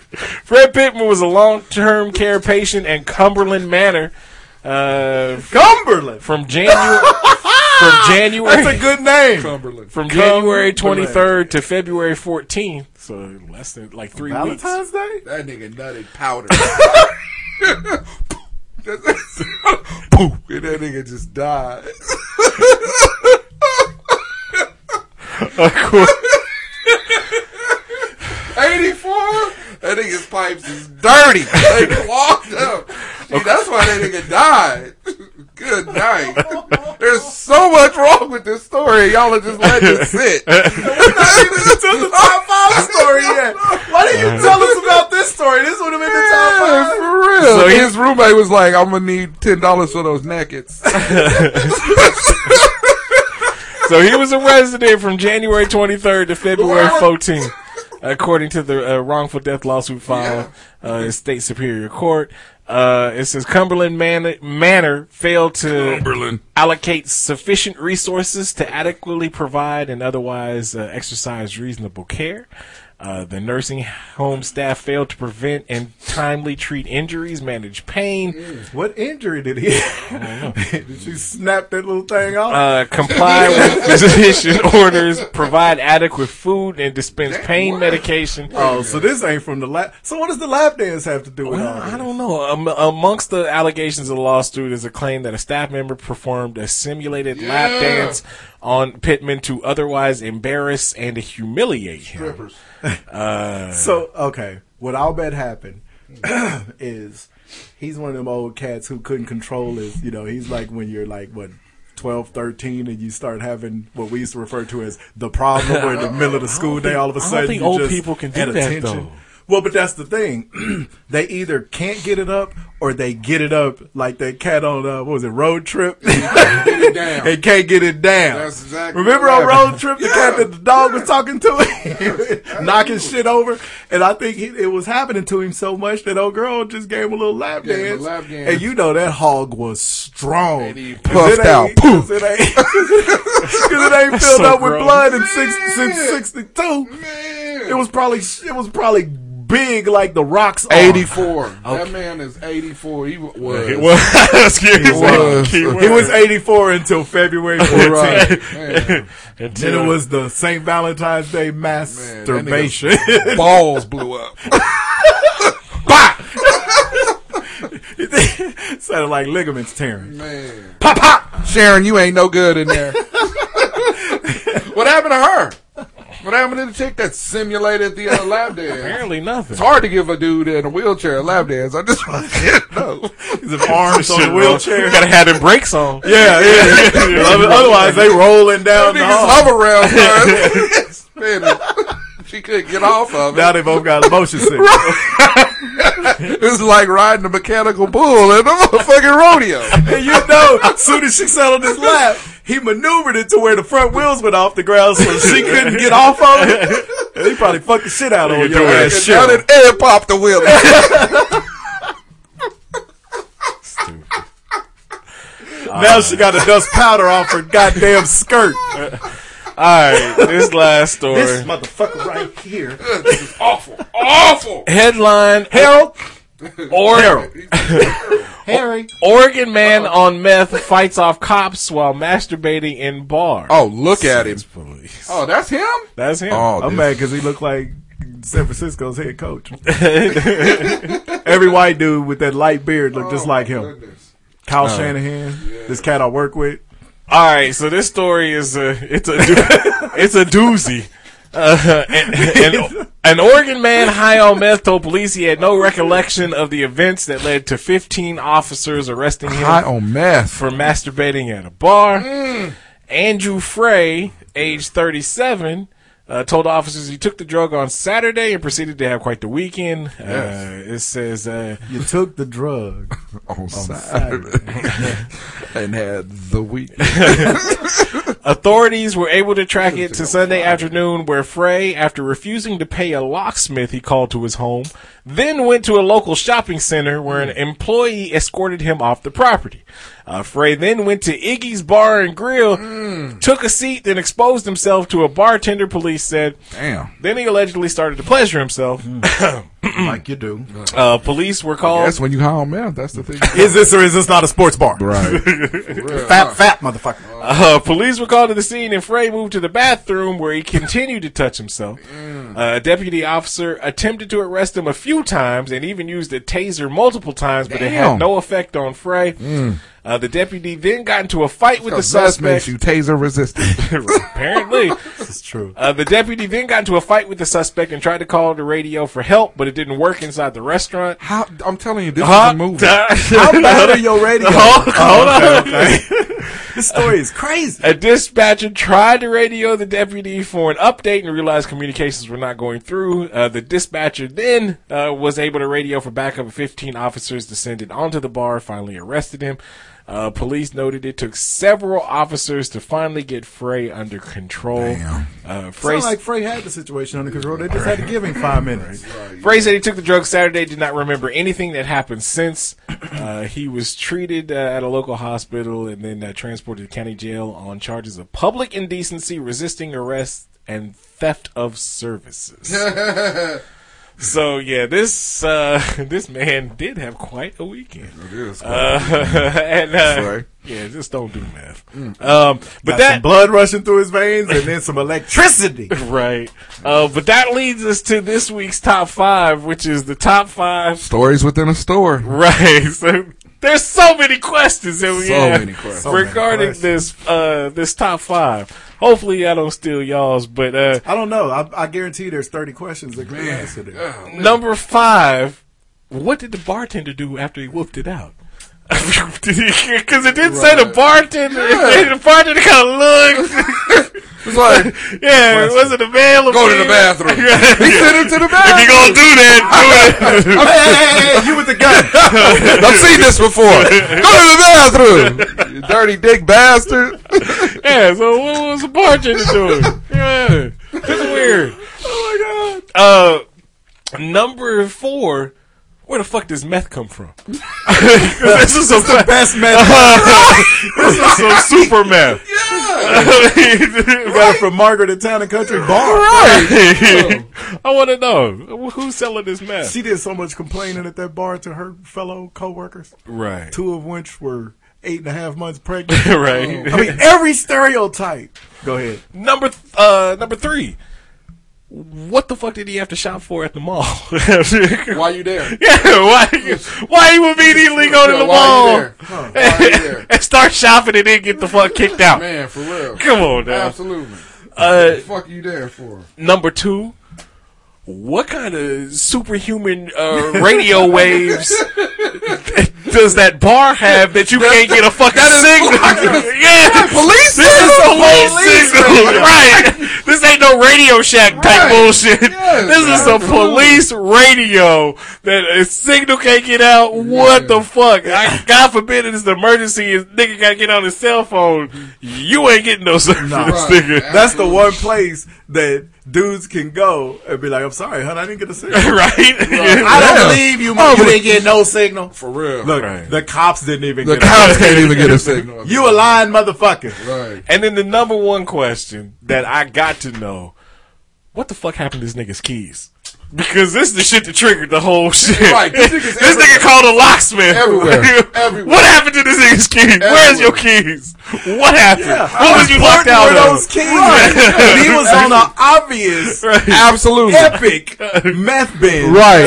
Fred Pittman was a long-term care patient in Cumberland Manor. Uh, Cumberland. from January from January That's a good name. Cumberland. from January 23rd to February 14th. So less than like three weeks. Valentine's Day? That nigga nutted powder. Poof. And that nigga just died. Eighty-four. That nigga's pipes is dirty. They clogged up. See, that's why that nigga died. Good night. There's so much wrong with this story. Y'all are just letting it sit. The top five story yet. Why didn't you tell us about this story? This would have been the top five. for real. So his roommate was like, "I'm gonna need ten dollars for those nakeds." So he was a resident from January 23rd to February 14th, according to the uh, wrongful death lawsuit filed uh, in state superior court. Uh, it says Cumberland Man- Manor failed to Cumberland. allocate sufficient resources to adequately provide and otherwise uh, exercise reasonable care. Uh, the nursing home staff failed to prevent and timely treat injuries, manage pain, What injury did he have? did she snap that little thing off? uh, comply with physician orders, provide adequate food, and dispense pain medication. oh, so this ain't from the lap. So what does the lap dance have to do with Well, all this? I don't know. Um, amongst the allegations of the lawsuit is a claim that a staff member performed a simulated lap dance on Pittman to otherwise embarrass and humiliate him. Uh, so okay, what I'll bet happened is he's one of them old cats who couldn't control his. You know, he's like when you're like what. 12, 13, and you start having what we used to refer to as the problem, where in the middle of the school day, all of a I don't sudden, think you old just people can do at that, though. Well, but that's the thing. they either can't get it up or they get it up like that cat on, uh, what was it, Road Trip? Get it down. and can't get it down. That's exactly Remember on. Road Trip, the cat that the dog was talking to, it, knocking shit over, and I think he, it was happening to him so much that old girl just gave him a little lap Gave him a dance, lap dance. and you know that hog was strong. And he 'Cause puffed it out. ain't- 'cause It ain't, 'cause it ain't filled So up with blood in six, since '62. Man. It was probably it was probably big like the rocks. are. 84. That man is 84. He was. It was. Excuse me. was. Key word. He was 84 until February 14th. Right. Man. Then it was the St. Valentine's Day masturbation. nigga's balls blew up. It sounded like ligaments tearing. Man. Pop, pop. Sharon, you ain't no good in there. what happened to her? What happened to the chick that simulated the uh, lap dance? Apparently nothing. It's hard to give a dude in a wheelchair a lap dance. I just want to know. His arms on Shit, the bro. wheelchair. You gotta have them brakes on. Yeah, yeah. Otherwise, they rolling down the Niggas hall. hover around. Spinning. She couldn't get off of it. Now they both got motion sickness. It's like riding a mechanical bull at a motherfucking rodeo. And you know, as soon as she sat on his lap, he maneuvered it to where the front wheels went off the ground so she couldn't get off of it. He probably fucked the shit out of her. Your doing ass that shit. Now that air popped the wheel. Now she got to dust powder off her goddamn skirt. All right, this last story. This motherfucker right here. This is awful. Awful. Headline: Harold. Or- Harold. Harry. Oregon man on meth fights off cops while masturbating in bar. Oh, look at him. Police. Oh, that's him? That's him. Oh, I'm this- mad because he looked like San Francisco's head coach. Every white dude with that light beard looked just Oh, like him. goodness. Kyle Shanahan, this cat I work with. All right, so this story is a it's a it's a doozy. Uh, an, an, an Oregon man high on meth told police he had no recollection of the events that led to 15 officers arresting him High on meth. for masturbating at a bar. Andrew Frey, age 37, uh, told officers he took the drug on Saturday and proceeded to have quite the weekend. Uh, it says, uh, You took the drug on Saturday and had the week. Authorities were able to track it to Sunday afternoon, where Frey, after refusing to pay a locksmith he called to his home, then went to a local shopping center where an employee escorted him off the property. Uh, Frey then went to Iggy's Bar and Grill, took a seat, then exposed himself to a bartender. Police said. Damn. Then he allegedly started to pleasure himself. like you do. Uh, police were called. That's when you high on meth. That's the thing. Is this or is this not a sports bar? Right. fat, fat motherfucker. Uh, police were called to the scene and Frey moved to the bathroom where he continued to touch himself. Uh, a deputy officer attempted to arrest him a few times and even used a taser multiple times, but it had no effect on Frey. Uh, the deputy then got into a fight with the Because meth makes suspect. you taser resistant. Apparently. It's true. Uh, the deputy then got into a fight with the suspect and tried to call the radio for help, but it didn't work inside the restaurant. How I'm telling you, this Huh? is a movie. How bad are your radio? Hold- hold Oh, on. okay, okay. this story is crazy. A dispatcher tried to radio the deputy for an update and realized communications were not going through. Uh, the dispatcher then uh, was able to radio for backup. 15 officers descended onto the bar, finally arrested him. Uh, police noted it took several officers to finally get Frey under control. Uh, Frey, Sound like Frey had the situation under control. They just had to give him five minutes. Frey said he took the drug Saturday, did not remember anything that happened since. Uh, he was treated uh, at a local hospital and then uh, transported to county jail on charges of public indecency, resisting arrest, and theft of services. so yeah, this uh, this man did have quite a weekend. It is. Uh, and uh, yeah, just don't do math. Mm. Um, but Got that some blood rushing through his veins and then some electricity. right. Uh, but that leads us to this week's top five, which is the top five. Stories within a story. Right. So there's so many questions that we So have many questions. So many regarding this uh, this top five. Hopefully, I don't steal y'all's, but uh, I don't know. I, I guarantee there's 30 questions that can be answered there. number five. What did the bartender do after he whooped it out? Because it didn't say the bartender. It said the bartender kind of looked. It's like, yeah, it wasn't available. Go to the bathroom. he sent him to the bathroom. If you gonna do that, do it. hey, hey, hey, hey, you with the gun. I've seen this before. Go to the bathroom. You dirty dick bastard. yeah, so what was the bartender doing? Yeah, it's weird. oh my god. Uh, number four. Where the fuck does meth come from? this is some The best meth. this is some super meth. Yeah. We got it from Margaret at Town and Country Bar. Right. I want to know who's selling this meth. She did so much complaining at that bar to her fellow coworkers, Right. two of which were eight and a half months pregnant. right. I mean, every stereotype. Go ahead. number th- uh number three. What the fuck did he have to shop for at the mall? Why you there? Yeah, why? Why you immediately go to Yeah, the mall you? Huh, you there? and start shopping and then get the fuck kicked out? Man, for real. Come on now. Absolutely. Uh, what the fuck you there for? number two, what kind of superhuman uh, radio waves does that bar have that you can't get a fucking signal? yeah, Police This is a police, Police signal, radio. right? This ain't no Radio Shack type Right. bullshit. Yes, this is a absolutely. police radio that a signal can't get out. What the fuck? I, God forbid it's an emergency. His nigga gotta get on his cell phone. You ain't getting no service, Nah. nigga. That's the one place that dudes can go and be like, "I'm sorry, hon, I didn't get a signal." right? I don't believe you. Oh, you didn't get no signal. For real. Look, Right. the cops didn't even. Get the cops can't even get a signal. You a lying motherfucker. Right. And then the number one question that I got to know: What the fuck happened to this nigga's keys? Because this is the shit that triggered the whole shit. Right, this nigga's this nigga called a locksmith. Everywhere. Everywhere. What happened to this nigga's keys? Where's your keys? What happened? what was you locked out Where of? those keys? And he was on an obvious, absolute, epic meth bin. Right.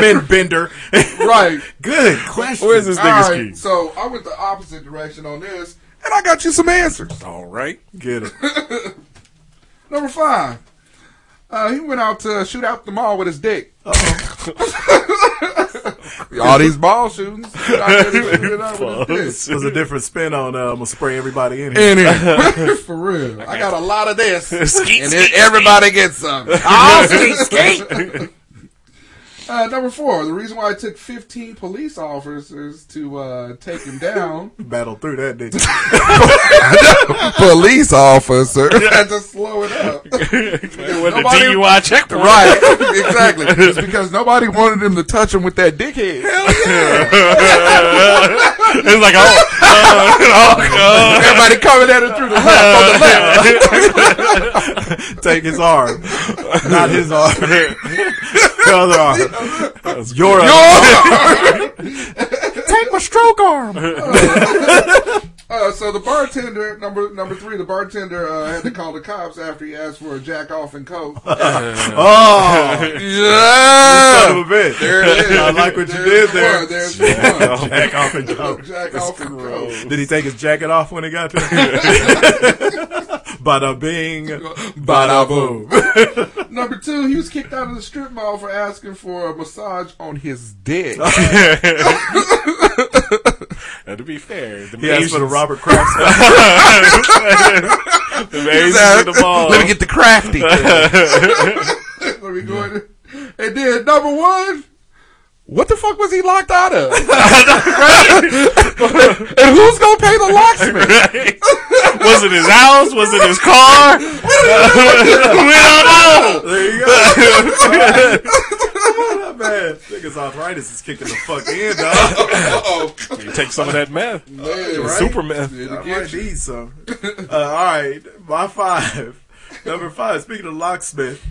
Meth bender. Right. Good question. Where's this nigga's right. keys? So I went the opposite direction on this. And I got you some answers. All right. Get it. Number five. Uh, he went out to shoot out the mall with his dick. All these ball shootings. Shoot out there to shoot it out with his It was a different spin on uh, I'm gonna spray everybody in here. In here. For real. I got a lot of this. Skeet, and then skeet, everybody gets some. Oh, skeet, skeet. Uh, number four, the reason why it took 15 police officers to uh, take him down. Battle through that, didn't police officer had to slow it up. With the DUI checkpoint. Right, exactly. It's because nobody wanted him to touch him with that dickhead. Hell yeah. it's like, oh, oh, oh. Everybody coming at it through the left, on the left. Take his arm. Not his arm. the other arm. Your arm. Take my stroke arm. Uh, so the bartender, number number three, the bartender uh, had to call the cops after he asked for a jack off and coke. oh, yeah, son of a bitch. There it is. I like what you did there. one, There's the one. Jack off and coke. Jack off and coke. Did he take his jacket off when he got there? Bada bing, bada boom. Number two, he was kicked out of the strip mall for asking for a massage on his dick. Now, to be fair, the He asked for the Asians- Robert Kraft. the Asians at the mall. Let me get the crafty. Let me go in. And then number one, what the fuck was he locked out of? and who's gonna pay the locksmith? Was it his house? Was it his car? we don't know. There you go. Man, niggas arthritis is kicking the fuck in, dog. oh, You take some of that meth. right? Super meth. I might need some. Uh, all right, my five. Number five. Speaking of locksmith,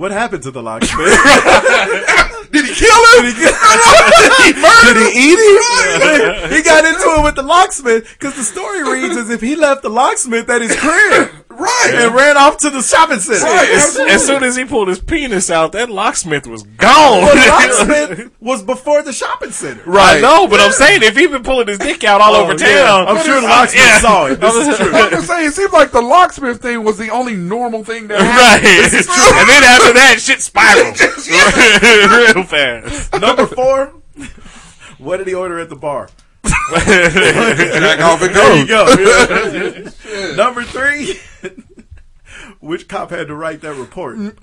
what happened to the locksmith? Did he kill him? Did he, get, Did he eat him? he got into it with the locksmith because the story reads as if he left the locksmith at his crib Right. and ran off to the shopping center. As, as soon as he pulled his penis out, that locksmith was gone. But the locksmith was before the shopping center. I know, but I'm saying if he been pulling his dick out all Oh, over yeah. town, I'm sure the locksmith yeah. saw it. This is true. I'm just saying, it seems like the locksmith thing was the only normal thing that happened. Right. happened. and then after that, shit spiraled real fast. Number four. What did he order at the bar? Jack off and There you go. go. Number three. Which cop had to write that report?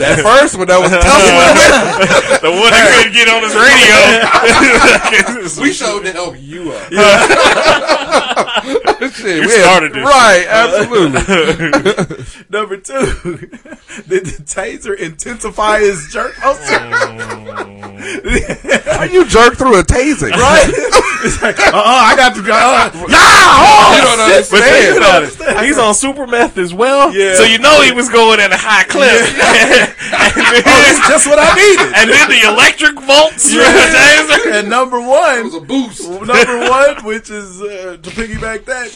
That first one, that was tough. the one that couldn't get on his radio. we showed to help you up. Shit, You we had- started this Right, absolutely. Number two. Did the taser intensify his jerk? How you jerk through a tasing? right? It's like, uh-uh, I got to go. Uh, You don't But understand. think about it. He's on super meth as well. Yeah. So you know he was going at a high clip. and, then, That's just what I needed. and then the electric volts. from the taser. And number It one, was a boost. number one, which is uh, to piggyback that.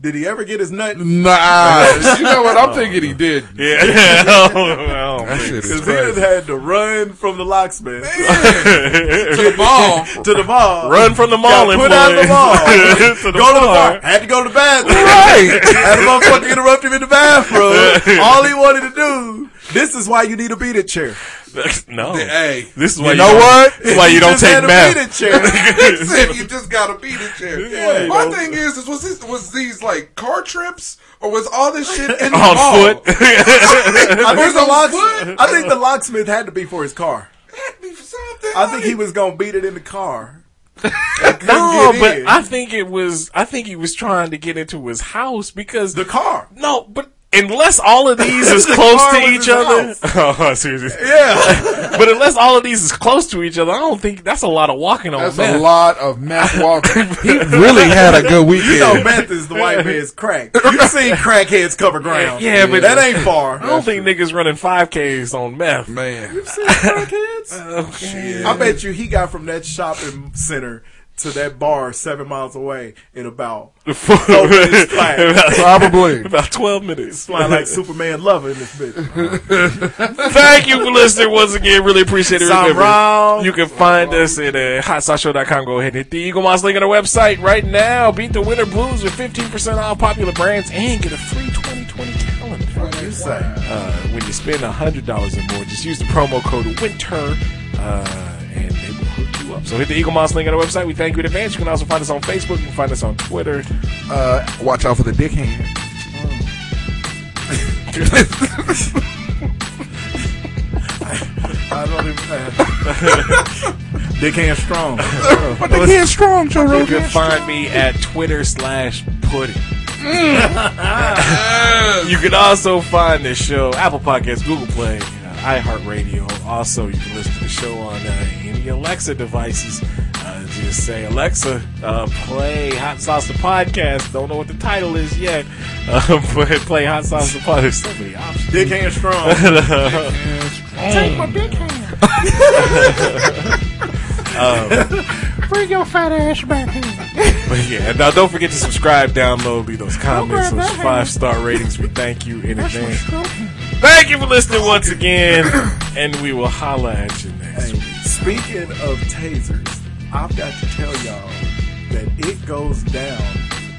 Did he ever get his nut? Nah, you know what? I'm thinking he did. Yeah. That shit is Because he crazy. just had to run from the locksmith To the mall. to the mall. Run from the mall Got put out of the employees. mall. To the go to the bar. bar. Had to go to the bathroom. Right. Had a motherfucker interrupt him in the bathroom. All he wanted to do. This is why you need a beat it chair. No. Hey, This is you why you, know what? This is why you don't take a meth. beat it chair. Said you just got to beat it chair. Yeah. My thing is, is was this was these like car trips or was all this shit in the on foot. I think, the locks? I think the locksmith had to be for his car. Had me for something. I think he was gonna beat it in the car. no, but in. I think it was. I think he was trying to get into his house because The car. no, but unless all of these is close to each other, oh, seriously. Yeah. But unless all of these is close to each other, I don't think that's a lot of walking on That's meth. a lot of meth walking. he really had a good weekend. You know, meth is the white man's crack. You've seen crackheads cover ground. Yeah, but that ain't far. I don't think niggas running 5Ks on meth. Man, You've seen Crackheads? oh, shit. I bet you he got from that shopping center to that bar seven miles away in about minutes probably. about 12 minutes. flying like Superman lover in this bitch. Thank you for listening once again. Really appreciate it. Remember. You can find us at uh, hotsauceshow.com. Go ahead and hit the Eaglemoss link on our website right now. Beat the winter blues with 15% off popular brands and get a free 2020 calendar. What do you say? Uh, when you spend hundred dollars or more, just use the promo code Winter, uh, up. So hit the Eaglemoss link on our website. We thank you in advance. You can also find us on Facebook. You can find us on Twitter. Uh, watch out for the dick hand. I don't even. Dick hand strong. But the kid's strong, Joe Rogan. You can find me at Twitter slash Pudding. Mm. you can also find this show Apple Podcasts, Google Play, uh, iHeartRadio. Also, you can listen to the show on uh, any Alexa devices. Uh, just say Alexa, uh, play Hot Sauce the podcast. Don't know what the title is yet, uh, but play Hot Sauce the podcast. There's so many options. Dick hand strong. Take my dick hand. Bring your fat ass back here. But yeah, now don't forget to subscribe, download, leave those comments, those five star ratings. We thank you in advance. Thank you for listening once again, and we will holla at you next week. Speaking of tasers, I've got to tell y'all that it goes down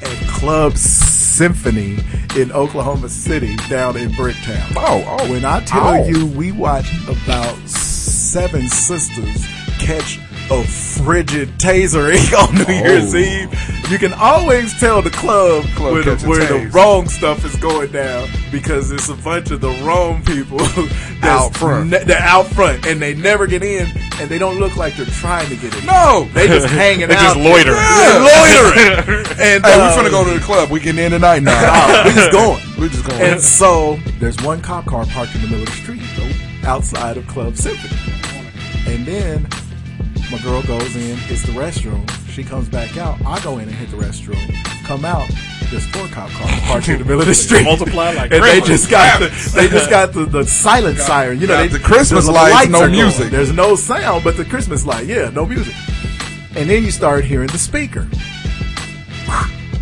at Club Symphony in Oklahoma City down in Bricktown. Oh, oh. When I tell Oh. you we watched about seven sisters catch a frigid tasering on New Year's Eve, you can always tell the club, Club where, the, where the wrong stuff is going down because it's a bunch of the wrong people that's Out front. ne- they're out front and they never get in and they don't look like they're trying to get in. No. They just hanging out. They out. just loiter. They're loitering. and Hey, uh, we finna go to the club. We getting in tonight now. Oh, we just going. We're just going. And so there's one cop car parked in the middle of the street outside of Club Symphony. And then my girl goes in, hits the restroom. She comes back out. I go in and hit the restroom. Come out. There's four cop cars parked in the middle of the street. Multiply like and they just got the, they just got the, the silent siren. You know, got they, the Christmas the lights, no are going. music. There's no sound, but the Christmas light. Yeah, no music. And then you start hearing the speaker.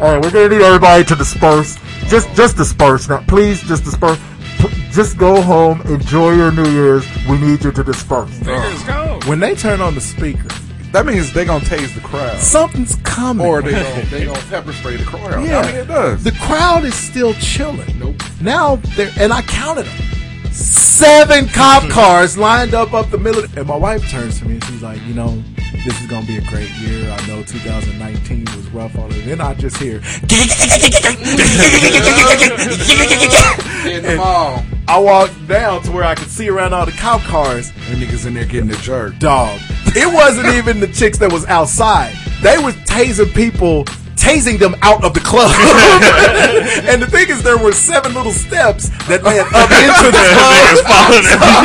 All right, we're gonna need everybody to disperse. Just, just disperse now, please. Just disperse. P- Just go home. Enjoy your New Year's. We need you to disperse. Fingers go. When they turn on the speaker, that means they're gonna tase the crowd, something's coming. or they gonna they gonna pepper spray the crowd. Yeah, I mean, it does. The crowd is still chilling. Nope. Now they're and I counted them. Seven cop cars lined up up the middle. And my wife turns to me and she's like, you know, this is gonna be a great year. I know 2019 was rough on it. Then I just hear In the mall. I walk down to where I could see around all the cop cars. And niggas in there getting the jerk. Dog. It wasn't even the chicks that was outside. They was tasing people, tasing them out of the club. and the thing is, there were seven little steps that led up into the club.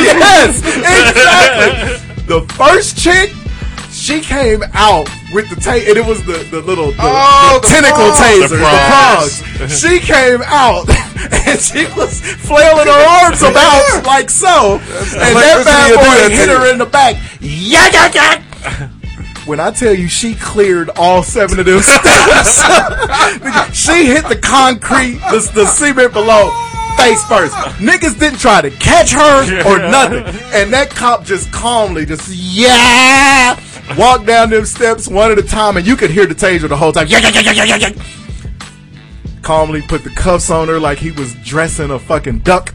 yes, exactly. The first chick, she came out with the taser, and it was the, the little the, Oh, the the tentacle prongs. taser, The the prongs. prongs. She came out, and she was flailing her arms about like so, and that bad electricity will do boy hit to her in the back. Yeah, yeah, yeah. When I tell you she cleared all seven of them steps, she hit the concrete, the, the cement below, face first. Niggas didn't try to catch her or nothing. And that cop just calmly just, yeah, walked down them steps one at a time, and you could hear the taser the whole time. Yeah, yeah, yeah, yeah, yeah, yeah. Calmly put the cuffs on her like he was dressing a fucking duck.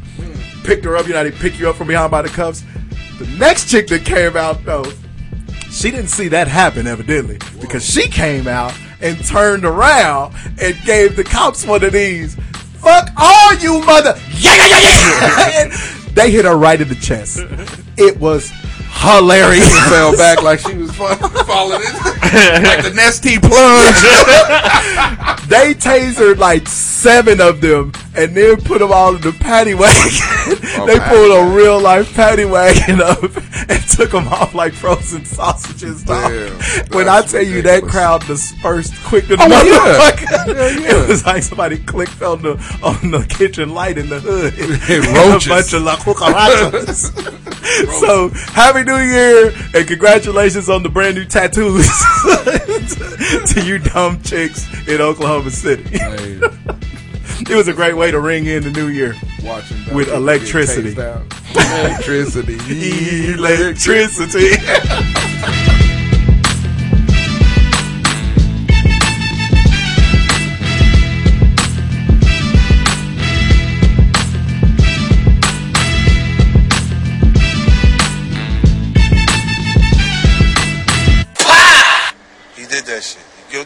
Picked her up, you know, they pick you up from behind by the cuffs. The next chick that came out, though, she didn't see that happen evidently because she came out and turned around and gave the cops one of these. Fuck all you mother! Yeah, yeah, yeah, yeah. They hit her right in the chest. It was hilarious. She fell back like she was falling in, like the Nestea plunge. they tasered like seven of them and then put them all in the paddy wagon. Oh, they paddy pulled a real life paddy wagon up and took them off like frozen sausages. Dog. Damn, when I tell you that crowd dispersed quick to the Oh, yeah. Yeah, yeah. it was like somebody clicked on the on the kitchen light in the hood. And a bunch of la cucarachas. so happy New Year and congratulations on the brand new tattoos to you dumb chicks in Oklahoma City. Hey, It was a great way to ring in the new year. watching With get electricity. Electricity.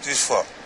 plus fort.